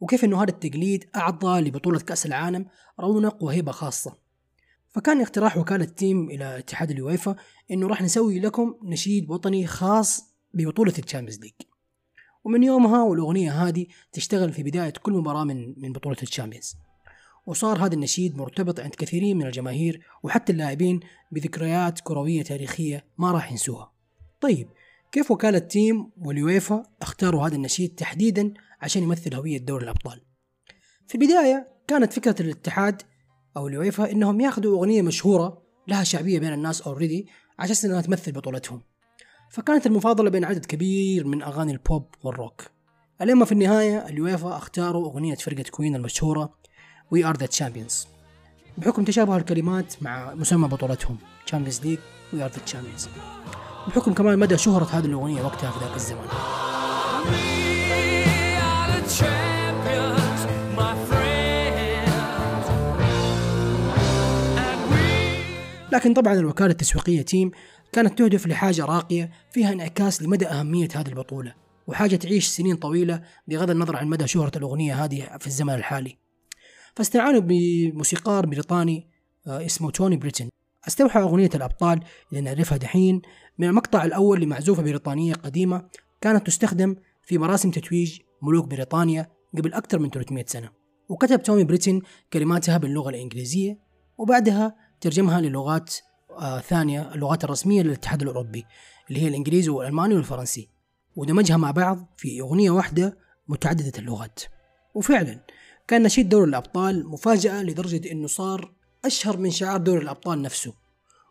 وكيف أنه هذا التقليد أعطى لبطولة كأس العالم رونق وهيبة خاصة. فكان اقتراح وكالة تيم إلى اتحاد اليويفا إنه راح نسوي لكم نشيد وطني خاص ببطولة ال Champions League. ومن يومها والأغنية هذه تشتغل في بداية كل مباراة من من بطولة ال Champions. وصار هذا النشيد مرتبط عند كثيرين من الجماهير وحتى اللاعبين بذكريات كروية تاريخية ما راح ينسوها. طيب كيف وكالة تيم واليويفا اختاروا هذا النشيد تحديدا عشان يمثل هوية دوري الأبطال؟ في البداية كانت فكرة الاتحاد أو اليويفا إنهم ياخذوا أغنية مشهورة لها شعبية بين الناس already على أساس إنها تمثل بطولتهم. فكانت المفاضلة بين عدد كبير من أغاني ال pop وال rock اليوم في النهاية اليويفا اختاروا أغنية فرقة كوين المشهورة We Are The Champions. بحكم تشابه الكلمات مع مسمى بطولتهم Champions League We Are The Champions. بحكم كمان مدى شهرة هذه الأغنية وقتها في ذاك الزمان لكن طبعا الوكالة التسويقية تيم كانت تهدف لحاجة راقية فيها انعكاس لمدى أهمية هذه البطولة وحاجة تعيش سنين طويلة بغض النظر عن مدى شهرة الأغنية هذه في الزمن الحالي. فاستعانوا بموسيقار بريطاني آه، اسمه توني بريتن. استوحى أغنية الأبطال اللي نعرفها دحين. من المقطع الأول لمعزوفة بريطانية قديمة كانت تستخدم في مراسم تتويج ملوك بريطانيا قبل أكثر من 300 سنة. وكتب توني بريتن كلماتها باللغة الإنجليزية وبعدها ترجمها للغات آه ثانية اللغات الرسمية للاتحاد الأوروبي اللي هي الإنجليزي والألماني والفرنسي. ودمجها مع بعض في أغنية واحدة متعددة اللغات. وفعلا كان نشيد دوري الأبطال مفاجأة لدرجة أنه صار أشهر من شعار دوري الأبطال نفسه.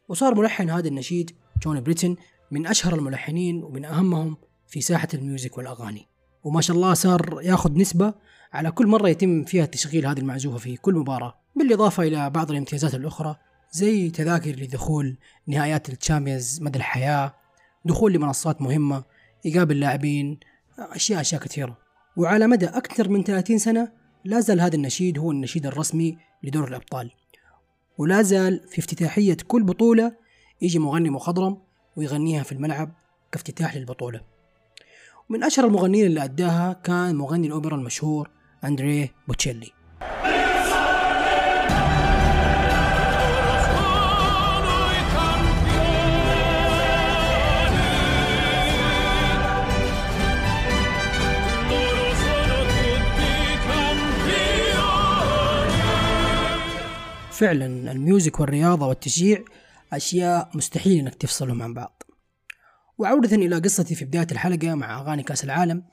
وصار ملحن هذا النشيد توني بريتن من أشهر الملحنين ومن أهمهم في ساحة ال music والأغاني. وما شاء الله صار ياخذ نسبة على كل مرة يتم فيها تشغيل هذه المعزوفة في كل مباراة بالإضافة إلى بعض الامتيازات الأخرى زي تذاكر لدخول نهايات الشامبيونز مدى الحياة دخول لمنصات مهمة يقابل لاعبين أشياء أشياء كثيرة. وعلى مدى أكثر من 30 سنة لا زال هذا النشيد هو النشيد الرسمي لدور الأبطال. ولا زال في افتتاحية كل بطولة يجي مغني مخضرم ويغنيها في الملعب كافتتاح للبطولة. ومن أشهر المغنيين اللي أداها كان مغني الأوبرا المشهور أندريه بوتشيلي. فعلا الميوزك والرياضة والتشجيع أشياء مستحيل إنك تفصلهم عن بعض. وعودة إلى قصتي في بداية الحلقة مع أغاني كأس العالم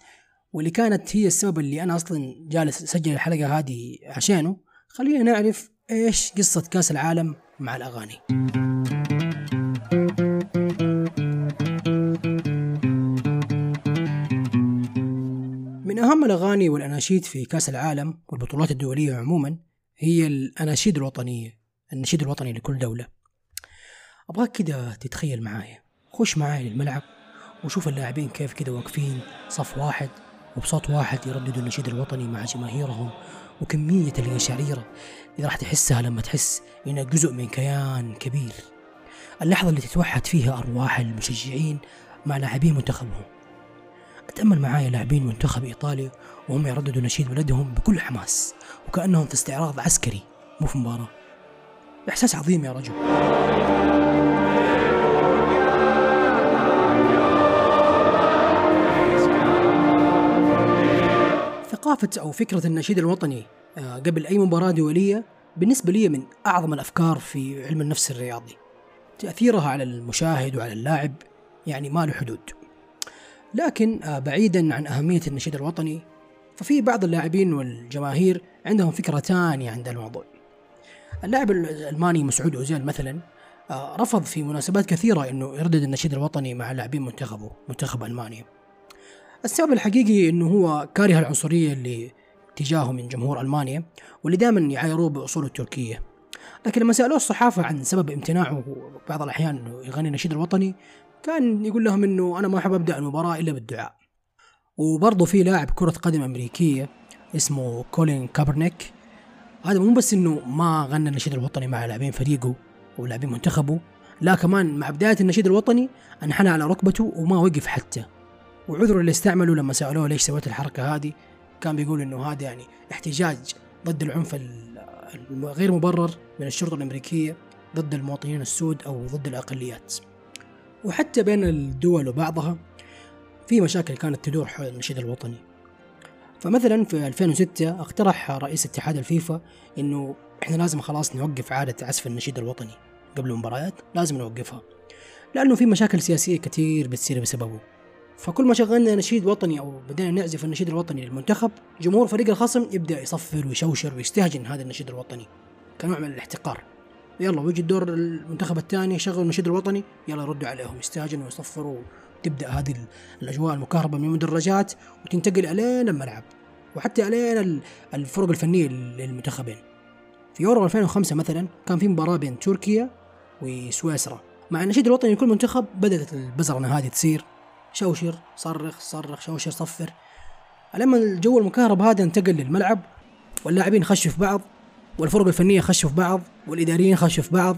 واللي كانت هي السبب اللي أنا أصلا جالس أسجل الحلقة هذه عشانه خلينا نعرف إيش قصة كأس العالم مع الأغاني. من أهم الأغاني والأناشيد في كأس العالم والبطولات الدولية عموما هي الأناشيد الوطنية النشيد الوطني لكل دولة. أبغاك كده تتخيل معايا. خش معايا للملعب وشوف اللاعبين كيف كده واقفين صف واحد وبصوت واحد يرددوا النشيد الوطني مع جماهيرهم وكمية القشعريرة اللي راح تحسها لما تحس إنها جزء من كيان كبير. اللحظة اللي تتوحد فيها أرواح المشجعين مع لاعبين منتخبهم. أتأمل معايا لاعبين منتخب إيطاليا وهم يرددوا نشيد بلدهم بكل حماس. وكأنهم في استعراض عسكري. مو في مباراة. إحساس عظيم يا رجل. ثقافة أو فكرة النشيد الوطني آه، قبل أي مباراة دولية بالنسبة لي من أعظم الأفكار في علم النفس الرياضي. تأثيرها على المشاهد وعلى اللاعب يعني ما له حدود. لكن آه، بعيدا عن أهمية النشيد الوطني ففي بعض اللاعبين والجماهير عندهم فكرة ثانية عند الموضوع. اللاعب الألماني مسعود أوزيل مثلا آه، رفض في مناسبات كثيرة أنه يردد النشيد الوطني مع لاعبين منتخبه منتخب ألمانيا. السبب الحقيقي أنه هو كاره العنصرية اللي تجاهه من جمهور ألمانيا واللي دائما يعايروه بأصوله التركية. لكن لما سألوه الصحافة عن سبب امتناعه بعض الأحيان أنه يغني النشيد الوطني كان يقول لهم أنه أنا ما أحب أبدأ المباراة إلا بالدعاء. وبرضه في لاعب كرة قدم أمريكية اسمه كولين كابرنيك. هذا مو بس إنه ما غنى النشيد الوطني مع لاعبين فريقه ولاعبين منتخبه لا كمان مع بداية النشيد الوطني أنحنى على ركبته وما وقف حتى. وعذره اللي استعملوا لما سألوه ليش سويت الحركة هذه كان بيقول إنه هذا يعني احتجاج ضد العنف ال- الغير مبرر من الشرطة الأمريكية ضد المواطنين السود أو ضد الأقليات. وحتى بين الدول وبعضها في مشاكل كانت تدور حول النشيد الوطني. فمثلا في 2006 اقترح رئيس اتحاد الفيفا إنه إحنا لازم خلاص نوقف عادة عزف النشيد الوطني قبل المباريات لازم نوقفها. لأنه في مشاكل سياسية كتير بتصير بسببه. فكل ما شغلنا نشيد وطني أو بدينا نعزف النشيد الوطني للمنتخب جمهور فريق الخصم يبدأ يصفر ويشوشر ويستهجن هذا النشيد الوطني كنوع من الاحتقار. يلا ويجي الدور المنتخب الثاني يشغل النشيد الوطني يلا يردوا عليهم يستهجنوا ويصفروا تبدأ هذه ال- الأجواء المكهربة من المدرجات وتنتقل الين الملعب وحتى الين ال- الفرق الفنية للمنتخبين. في يورو 2005 مثلا كان في مباراة بين تركيا وسويسرا. مع النشيد الوطني لكل منتخب بدأت البزرنة هذه تصير. شوشر صرخ صرخ شوشر صفر. لما الجو المكهرب هذا انتقل للملعب واللاعبين خشوا في بعض والفرق الفنية خشوا في بعض والإداريين خشوا في بعض.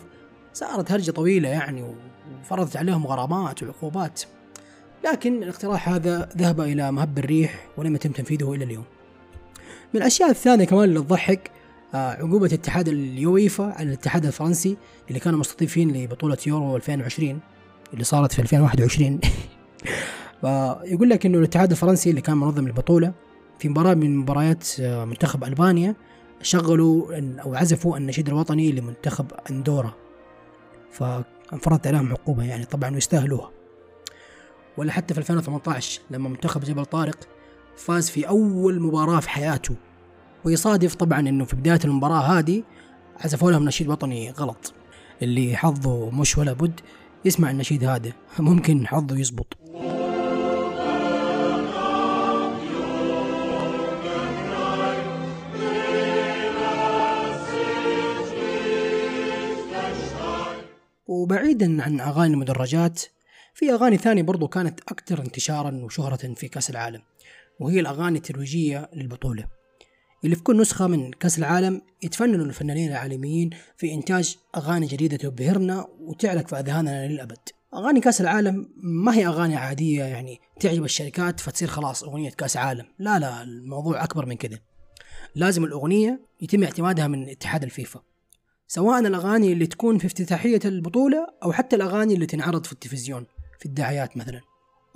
صارت هرجة طويلة يعني وفرضت عليهم غرامات وعقوبات. لكن الاقتراح هذا ذهب إلى مهب الريح ولم يتم تنفيذه إلى اليوم. من الأشياء الثانية كمان اللي تضحك آه، عقوبة اتحاد اليويفا على الاتحاد الفرنسي اللي كانوا مستضيفين لبطولة يورو 2020 اللي صارت في 2021 فيقول لك إنه الاتحاد الفرنسي اللي كان منظم البطولة في مباراة من مباريات آه، منتخب ألبانيا شغلوا أو عزفوا النشيد الوطني لمنتخب أندورا. فانفرضت عليهم عقوبة يعني طبعا ويستاهلوها ولا حتى في 2018 لما منتخب جبل طارق فاز في أول مباراة في حياته. ويصادف طبعا إنه في بداية المباراة هذه عزفوا لهم نشيد وطني غلط. اللي حظه مش ولا بد يسمع النشيد هذا. ممكن حظه يزبط. وبعيدا عن أغاني المدرجات في أغاني ثانية برضو كانت أكثر انتشارا وشهرة في كأس العالم وهي الأغاني الترويجية للبطولة اللي في كل نسخة من كأس العالم يتفننوا الفنانين العالميين في إنتاج أغاني جديدة تبهرنا وتعلق في أذهاننا للأبد. أغاني كأس العالم ما هي أغاني عادية يعني تعجب الشركات فتصير خلاص أغنية كأس عالم، لا لا الموضوع أكبر من كده. لازم الأغنية يتم اعتمادها من اتحاد الفيفا. سواء الأغاني اللي تكون في افتتاحية البطولة أو حتى الأغاني اللي تنعرض في التلفزيون في الدعايات مثلا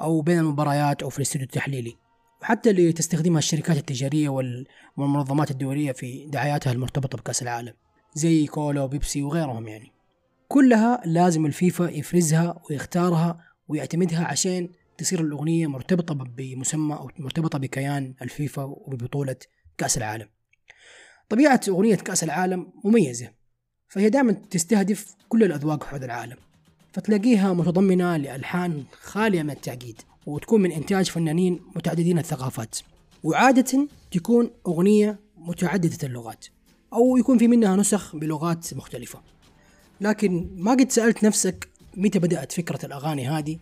أو بين المباريات أو في الاستوديو التحليلي. وحتى اللي تستخدمها الشركات التجارية وال- والمنظمات الدولية في دعاياتها المرتبطة بكأس العالم زي كولا وبيبسي وغيرهم يعني. كلها لازم الفيفا يفرزها ويختارها ويعتمدها عشان تصير الأغنية مرتبطة بمسمى أو مرتبطة بكيان الفيفا وببطولة كأس العالم. طبيعة أغنية كأس العالم مميزة فهي دائما تستهدف كل الأذواق حول العالم. فتلاقيها متضمنة لألحان خالية من التعقيد وتكون من إنتاج فنانين متعددين الثقافات وعادة تكون أغنية متعددة اللغات أو يكون في منها نسخ بلغات مختلفة. لكن ما قد سألت نفسك متى بدأت فكرة الأغاني هذه؟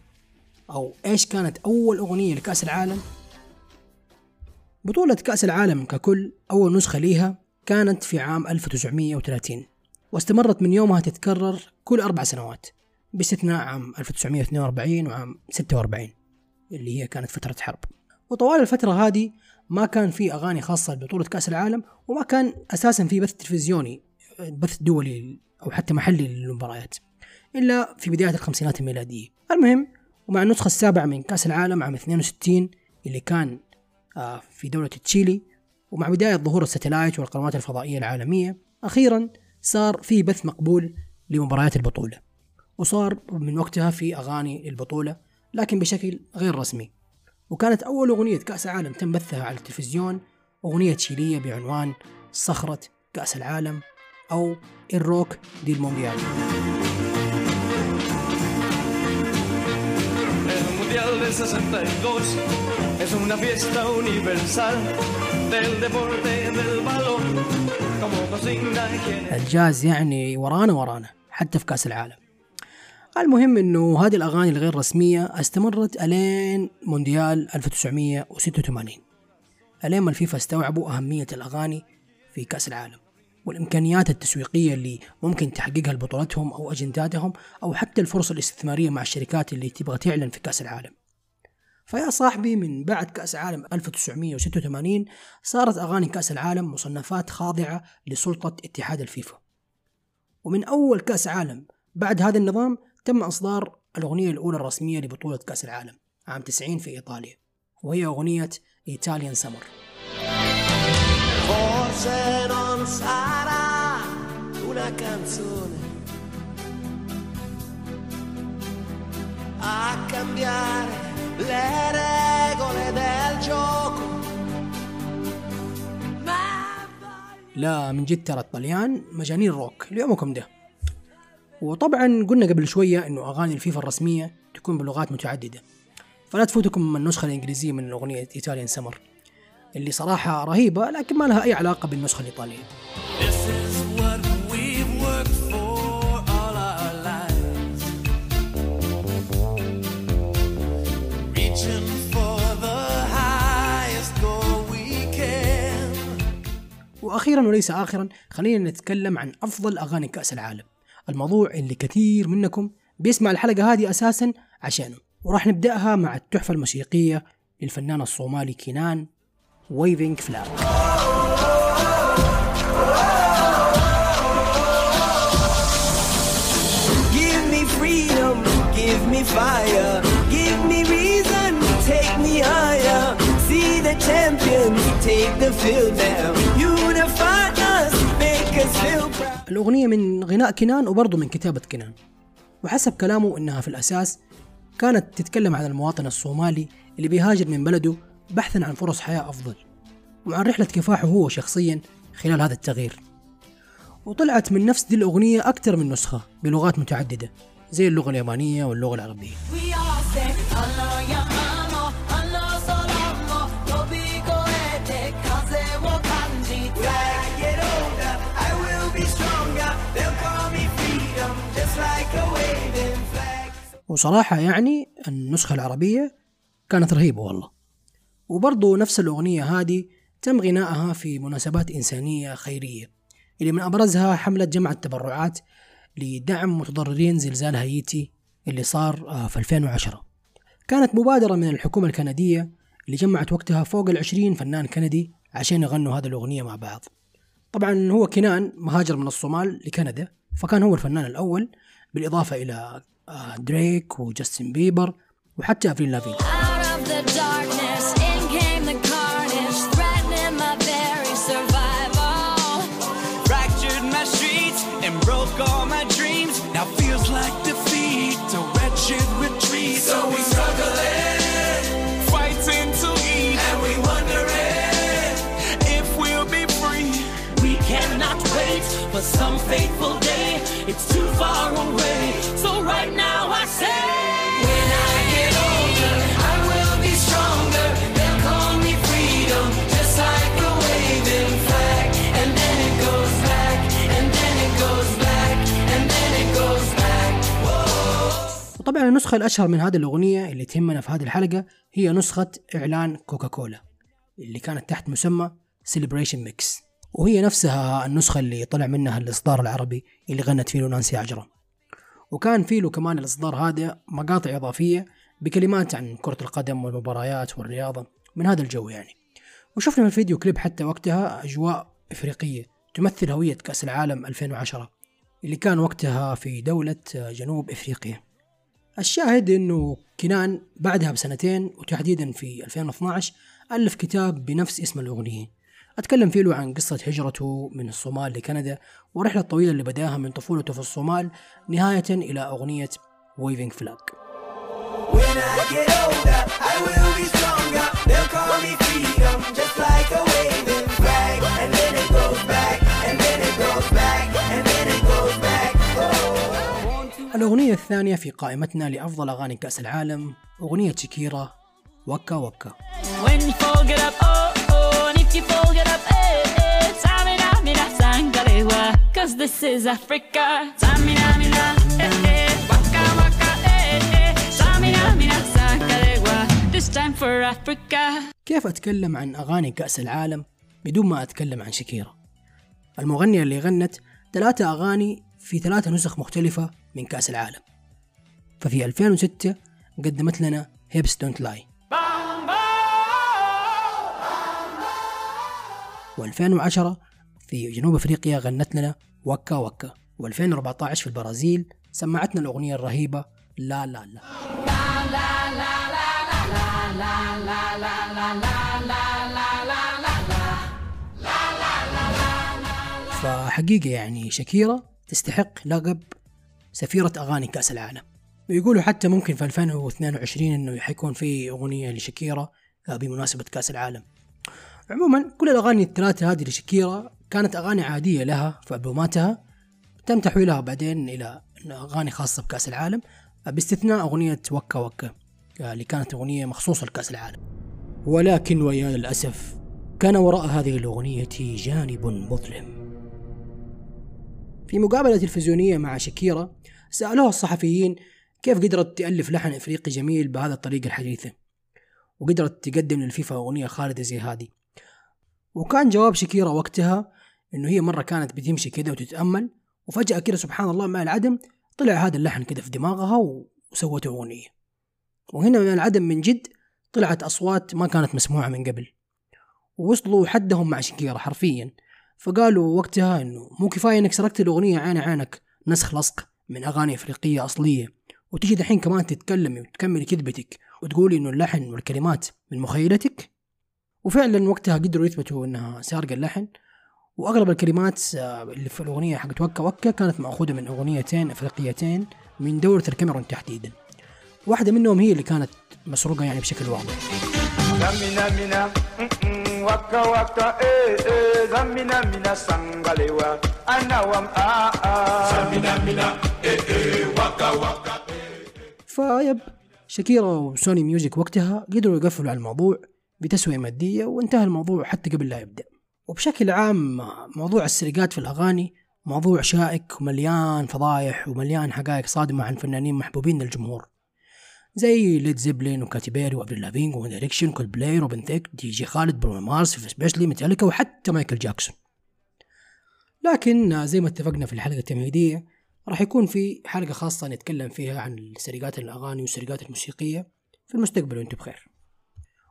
أو إيش كانت أول أغنية لكأس العالم؟ بطولة كأس العالم ككل أول نسخة ليها كانت في عام 1930 واستمرت من يومها تتكرر كل أربع سنوات. باستثناء عام 1942 وعام 46 اللي هي كانت فترة حرب. وطوال الفترة هذه ما كان في أغاني خاصة ببطولة كأس العالم وما كان أساسا في بث تلفزيوني بث دولي أو حتى محلي للمباريات إلا في بداية الخمسينات الميلادية. المهم ومع النسخة السابعة من كأس العالم عام 62 اللي كان آه، في دولة تشيلي ومع بداية ظهور الستلايت والقنوات الفضائية العالمية أخيرا صار في بث مقبول لمباريات البطولة. وصار من وقتها في أغاني البطولة لكن بشكل غير رسمي. وكانت أول أغنية كأس العالم تم بثها على التلفزيون أغنية تشيلية بعنوان صخرة كأس العالم أو الروك دي المونديال Mundial del 62 es una fiesta universal del deporte del balón como consigna. الجاز يعني ورانا ورانا حتى في كأس العالم. المهم إنه هذه الأغاني الغير رسمية استمرت إلين مونديال 1986 إلين ما الفيفا استوعبوا أهمية الأغاني في كأس العالم والإمكانيات التسويقية اللي ممكن تحققها لبطولتهم أو أجنداتهم أو حتى الفرص الاستثمارية مع الشركات اللي تبغى تعلن في كأس العالم. فيا صاحبي من بعد كأس العالم 1986 صارت أغاني كأس العالم مصنفات خاضعة لسلطة اتحاد الفيفا. ومن أول كأس عالم بعد هذا النظام تم إصدار الأغنية الأولى الرسمية لبطولة كأس العالم عام 90 في إيطاليا وهي أغنية إيطاليان سمر a cambiare le regole del gioco. لا من جد ترى الطليان مجانين روك ليومكم ده وطبعا قلنا قبل شوية إنه أغاني الفيفا الرسمية تكون بلغات متعددة. فلا تفوتكم النسخة الإنجليزية من الأغنية ايطاليان سمر اللي صراحة رهيبة لكن ما لها أي علاقة بالنسخة الإيطالية. وأخيرا وليس اخرا خلينا نتكلم عن أفضل أغاني كأس العالم. الموضوع اللي كثير منكم بيسمع الحلقة هذه أساسا عشانه. وراح نبدأها مع التحفة الموسيقية للفنان الصومالي كينان ويفينج reason, take the champions, take the field now. الأغنية من غناء كينان وبرضه من كتابة كينان وحسب كلامه إنها في الأساس كانت تتكلم عن المواطن الصومالي اللي بيهاجر من بلده بحثا عن فرص حياة أفضل وعن رحلة كفاحه هو شخصيا خلال هذا التغيير. وطلعت من نفس دي الأغنية أكثر من نسخة بلغات متعددة زي اللغة اليابانية واللغة العربية. وصراحة يعني النسخة العربية كانت رهيبة والله. وبرضو نفس الأغنية هذه تم غنائها في مناسبات إنسانية خيرية اللي من أبرزها حملة جمع التبرعات لدعم متضررين زلزال هايتي اللي صار آه، في 2010 كانت مبادرة من الحكومة الكندية اللي جمعت وقتها فوق العشرين فنان كندي عشان يغنوا هذه الأغنية مع بعض. طبعا هو كنان مهاجر من الصومال لكندا فكان هو الفنان الأول بالإضافة إلى دريك وجاستن بيبر وحتى أفريل لافين Out of the darkness, in came وطبعا النسخة الأشهر من هذه الأغنية اللي تهمنا في هذه الحلقة هي نسخة إعلان كوكاكولا اللي كانت تحت مسمى Celebration Mix وهي نفسها النسخة اللي طلع منها الإصدار العربي اللي غنت فيه نانسي عجرم. وكان فيه له كمان الإصدار هذا مقاطع إضافية بكلمات عن كرة القدم والمباريات والرياضة من هذا الجو يعني. وشفنا في ال video clip حتى وقتها أجواء إفريقية تمثل هوية كأس العالم 2010 اللي كان وقتها في دولة جنوب إفريقيا. الشاهد إنه كنعان بعدها بسنتين وتحديدا في 2012 ألف كتاب بنفس اسم الأغنية. أتكلم فيه له عن قصة هجرته من الصومال لكندا والرحلة الطويلة اللي بداها من طفولته في الصومال نهاية إلى أغنية ويفينج فلاج الأغنية الثانية في قائمتنا لأفضل أغاني كأس العالم أغنية شكيرا وكا وكا. كيف أتكلم عن أغاني كأس العالم بدون ما أتكلم عن شكيرا المغنية اللي غنت ثلاثة أغاني في ثلاثة نسخ مختلفة من كأس العالم. ففي 2006 قدمت لنا هيبس دونت لاي و2010 في جنوب أفريقيا غنت لنا وكا وكا. و2014 في البرازيل سمعتنا الأغنية الرهيبة لا لا لا. فحقيقة يعني شاكيرا تستحق لقب سفيرة أغاني كأس العالم ويقولوا حتى ممكن في 2022 إنه حيكون في أغنية لشاكيرا آه، بمناسبة كأس العالم. عموما كل الأغاني الثلاثة هذه لشاكيرا كانت أغاني عادية لها في ألبوماتها تم تحويلها بعدين إلى أغاني خاصة بكأس العالم آه، باستثناء أغنية وكا وكا آه، اللي كانت أغنية مخصوصة لكأس العالم. ولكن ويا للأسف كان وراء هذه الأغنية جانب مظلم. في مقابلة تلفزيونية مع شاكيرا سالوها الصحفيين كيف قدرت تألف لحن إفريقي جميل بهذا الطريقة الحديثة وقدرت تقدم للفيفا أغنية خالدة زي هذه. وكان جواب شكيرا وقتها إنه هي مرة كانت بتمشي كده وتتأمل وفجأة كده سبحان الله مع العدم طلع هذا اللحن كده في دماغها وسوته أغنية. وهنا من العدم من جد طلعت أصوات ما كانت مسموعة من قبل. ووصلوا حدهم مع شكيرا حرفيا. فقالوا وقتها إنه مو كفاية إنك سرقت الأغنية عين عينك نسخ لصق من أغاني إفريقية أصلية. وتجي دحين كمان تتكلمي وتكملي كذبتك وتقولي إنه اللحن والكلمات من مخيلتك. وفعلا وقتها قدروا يثبتوا إنها سارقة اللحن. وأغلب الكلمات آه، اللي في الأغنية حقت وكا وكا كانت مأخوذة من أغنيتين إفريقيتين من دولة الكاميرون تحديدا. واحدة منهم هي اللي كانت مسروقة يعني بشكل واضح. Waka waka, eh eh. Zamina mina sangalewa, anawam ah ah. Zamina mina, فيب شاكيرا وسوني ميوزك وقتها قدروا يقفلوا على الموضوع بتسوية مادية وانتهى الموضوع حتى قبل لا يبدأ وبشكل عام موضوع السرقات في الأغاني موضوع شائك ومليان فضايح ومليان حقائق صادمة عن فنانين محبوبين للجمهور زي ليد زيبلين وكاتي وأفريل لافين وون دايركشن كول بلاي روبن ثيك دي جي خالد برونو مارس especially ميتاليكا وحتى مايكل جاكسون. لكن زي ما اتفقنا في الحلقة التمهيدية راح يكون في حلقة خاصة نتكلم فيها عن سرقات الأغاني والسرقات الموسيقية في المستقبل وأنتم بخير.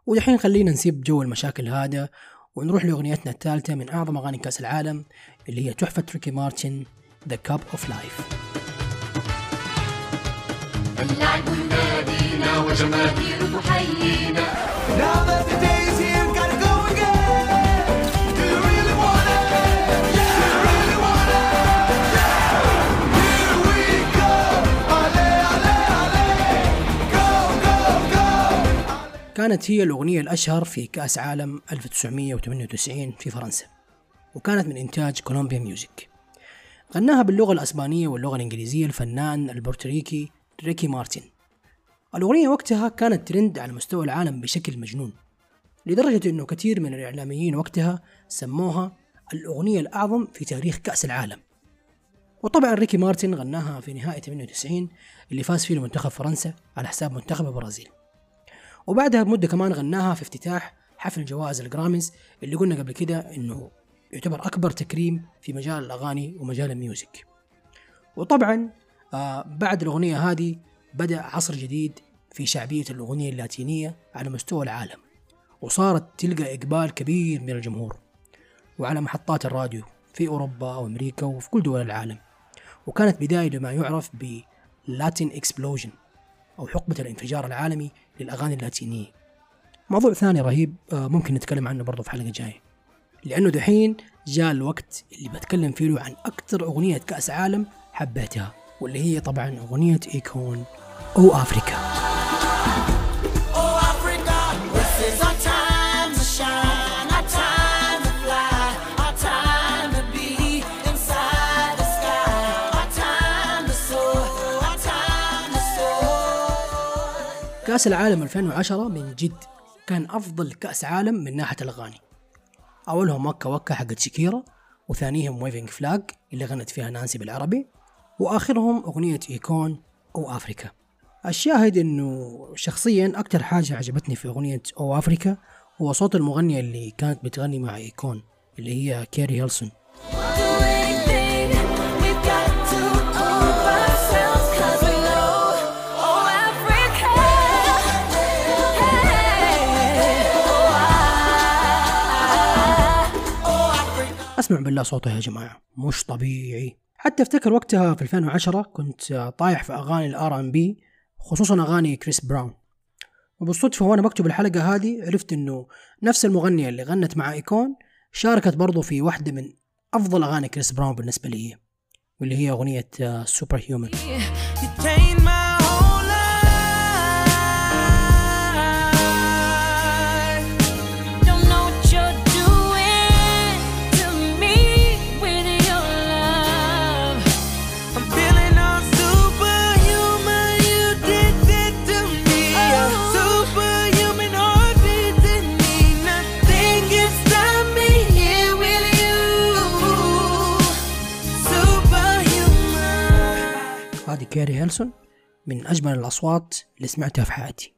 ودحين خلينا نسيب جو المشاكل هذا ونروح لأغنيتنا الثالثة من أعظم أغاني كأس العالم اللي هي تحفة ريكي مارتن The Cup of Life. اللعب كانت هي الأغنية الأشهر في كأس عالم 1998 في فرنسا وكانت من إنتاج كولومبيا ميوزك غناها باللغة الأسبانية واللغة الإنجليزية الفنان البورتوريكي ريكي مارتن الأغنية وقتها كانت ترند على مستوى العالم بشكل مجنون لدرجة أنه كثير من الإعلاميين وقتها سموها الأغنية الأعظم في تاريخ كأس العالم. وطبعا ريكي مارتن غناها في نهاية 98 اللي فاز فيه المنتخب فرنسا على حساب منتخب البرازيل. وبعدها بمدة كمان غناها في افتتاح حفل جوائز ال Grammys اللي قلنا قبل كده إنه يعتبر أكبر تكريم في مجال الأغاني ومجال ال music. وطبعا آه بعد الأغنية هذه بدأ عصر جديد في شعبية الأغنية اللاتينية على مستوى العالم وصارت تلقى إقبال كبير من الجمهور وعلى محطات الراديو في أوروبا وأمريكا وفي كل دول العالم وكانت بداية لما يعرف ب Latin explosion أو حقبة الانفجار العالمي للأغاني اللاتينية. موضوع ثاني رهيب آه، ممكن نتكلم عنه برضه في حلقة جاية لأنه دحين جاء الوقت اللي بتكلم فيه عن أكثر أغنية كأس عالم حبيتها. واللي هي طبعا أغنية إيكون. أو أفريكا. كأس العالم 2010 من جد كان أفضل كأس عالم من ناحية الأغاني. أولهم Waka Waka حقت شكيرا وثانيهم Waving Flag اللي غنت فيها نانسي بالعربي. وآخرهم أغنية إيكون Oh Africa الشاهد أنه شخصيا أكتر حاجة عجبتني في أغنية Oh Africa هو صوت المغنية اللي كانت بتغني مع إيكون اللي هي كيري هيلسون. أسمع بالله صوته يا جماعة مش طبيعي حتى افتكر وقتها في 2010 كنت طايح في أغاني ال R&B خصوصا أغاني كريس براون. وبالصدفة وأنا بكتب الحلقة هذه عرفت إنه نفس المغنية اللي غنت مع إيكون شاركت برضو في واحدة من أفضل أغاني كريس براون بالنسبة لي واللي هي أغنية Superhuman كيري هيلسون من أجمل الأصوات اللي سمعتها في حياتي.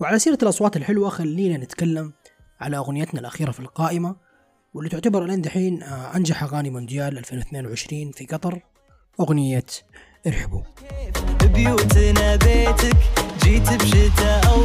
وعلى سيرة الأصوات الحلوة خلينا نتكلم على أغنيتنا الأخيرة في القائمة واللي تعتبر الان دحين آه، أنجح أغاني مونديال 2022 في قطر أغنية ارحبوا. بيوتنا بيتك جيت بشتاء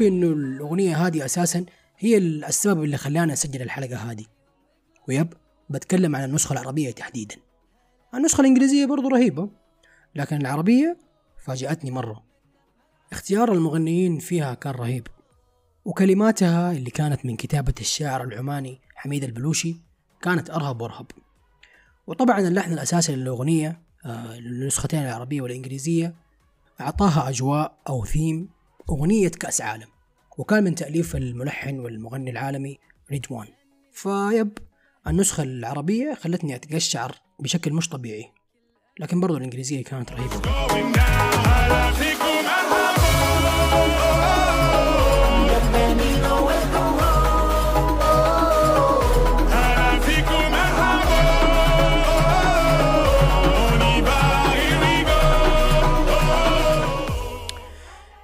يكفي إنه الأغنية هذه أساسا هي السبب اللي خلاني أسجل الحلقة هذه. ويب بتكلم عن النسخة العربية تحديدا. النسخة الإنجليزية برضو رهيبة لكن العربية فاجأتني مرة. اختيار المغنيين فيها كان رهيب وكلماتها اللي كانت من كتابة الشاعر العماني حميد البلوشي كانت أرهب وأرهب. وطبعا اللحن الأساسي للأغنية آه، النسختين العربية والإنجليزية أعطاها أجواء أو ثيم أغنية كأس عالم وكان من تأليف الملحن والمغني العالمي ريدوان. فيب النسخة العربية خلتني أتقشعر بشكل مش طبيعي لكن برضو الإنجليزية كانت رهيبة.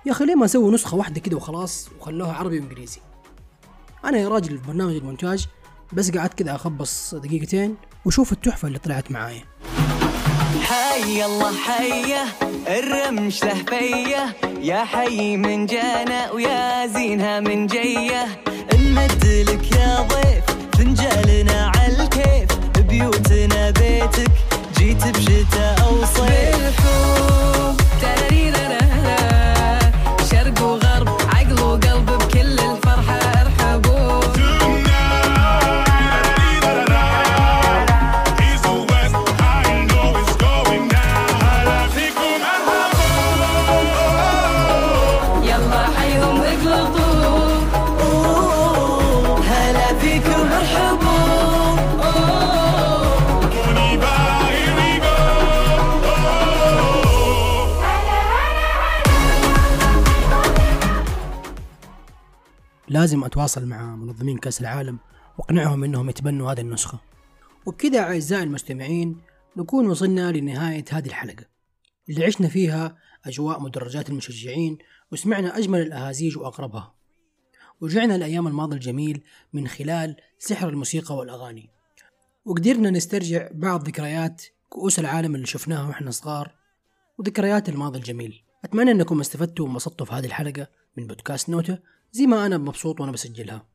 يا أخي ليه ما سووا نسخة واحدة كده وخلاص وخلوها عربي وإنجليزي؟ أنا يا راجل في برنامج المونتاج بس قعدت كده أخبص دقيقتين وشوف التحفة اللي طلعت معايا. حي الله حيه الرمش له فيه يا حي من جانا ويا زينها من جيه نمد لك يا ضيف فنجالنا على الكيف. بيوتنا بيتك جيت بشتاء أو صيف. بالحب لازم أتواصل مع منظمين كأس العالم وأقنعهم أنهم يتبنوا هذه النسخة. وبكذا أعزائي المستمعين نكون وصلنا لنهاية هذه الحلقة. اللي عشنا فيها أجواء مدرجات المشجعين وسمعنا أجمل الأهازيج وأقربها. ورجعنا لأيام الماضي الجميل من خلال سحر الموسيقى والأغاني. وقدرنا نسترجع بعض ذكريات كؤوس العالم اللي شفناها وإحنا صغار وذكريات الماضي الجميل. أتمنى أنكم استفدتوا وانبسطتوا في هذه الحلقة من بودكاست نوتة. زي ما أنا مبسوط وأنا بسجلها.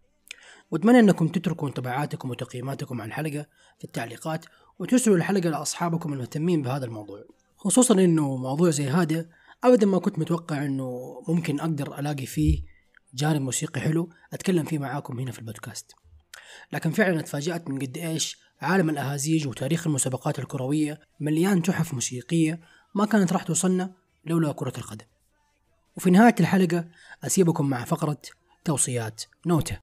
وأتمنى أنكم تتركوا انطباعاتكم وتقييماتكم عن الحلقة في التعليقات وترسلوا الحلقة لأصحابكم المهتمين بهذا الموضوع. خصوصا أنه موضوع زي هذا أبدا ما كنت متوقع أنه ممكن أقدر ألاقي فيه جانب موسيقي حلو أتكلم فيه معاكم هنا في البودكاست. لكن فعلا اتفاجأت من قد إيش عالم الأهازيج وتاريخ المسابقات الكروية مليان تحف موسيقية ما كانت راح توصلنا لولا كرة القدم. وفي نهاية الحلقة أسيبكم مع فقرة توصيات نوتة.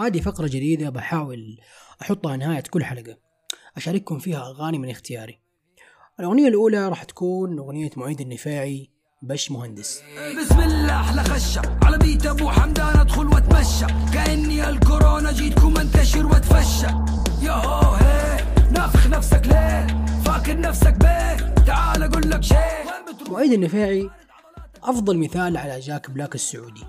هذه فقرة جديدة بحاول أحطها نهاية كل حلقة. أشارككم فيها أغاني من اختياري. الأغنية الأولى راح تكون أغنية معيد النفاعي بش مهندس. بسم الله أحلى خشة. على بيت أبو حمدان أدخل وأتمشى. كأني الكورونا جيتكم أنتشر وأتفشى. يا هو هي نافخ نفسك ليه؟ فاكر نفسك بيه. تعال أقول لك شيء. معيد النفاعي أفضل مثال على جاك بلاك السعودي.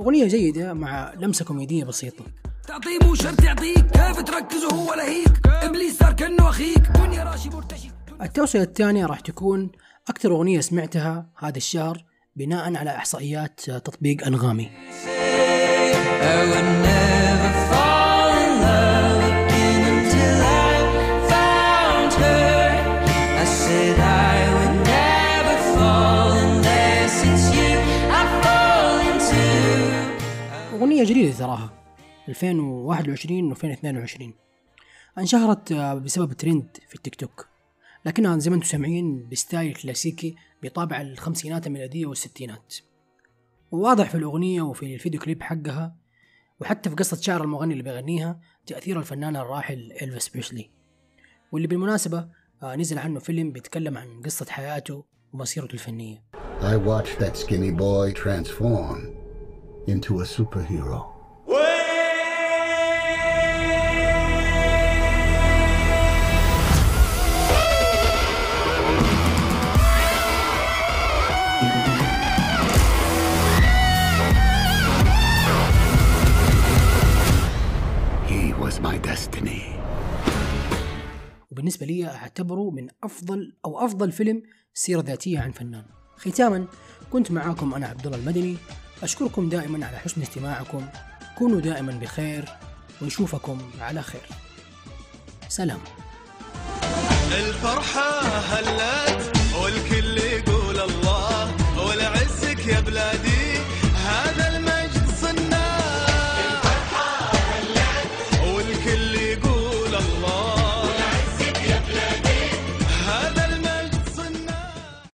أغنية جيدة مع لمسة كوميدية بسيطة. تعطيه مو شرط يعطيك. كيف تركز وهو لهيك؟ إبليس صار كأنه أخيك. دنيا راشي مرتشي. التوصية الثانية راح تكون أكثر أغنية سمعتها هذا الشهر بناء على إحصائيات تطبيق أنغامي. I would never fall in love. أغنية جديدة تراها. 2021 و 2022 انشهرت آه، بسبب ترند في التيك توك. لكنها زي ما أنتم سامعين ب style كلاسيكي بطابع الخمسينات الميلادية والستينات. وواضح في الأغنية وفي الفيديو كليب حقها وحتى في قصة شعر المغني اللي بيغنيها تأثير الفنان الراحل إلفيس بريسلي. واللي بالمناسبة آه، نزل عنه فيلم بيتكلم عن قصة حياته ومسيرته الفنية. I watched that skinny boy transform into a superhero. He was my destiny. وبالنسبة لي أعتبره من أفضل أو أفضل فيلم سيرة ذاتية عن فنان ختاما كنت معاكم أنا عبد الله المدني أشكركم دائما على حسن استماعكم. كونوا دائما بخير ونشوفكم على خير. سلام. الفرحة هلت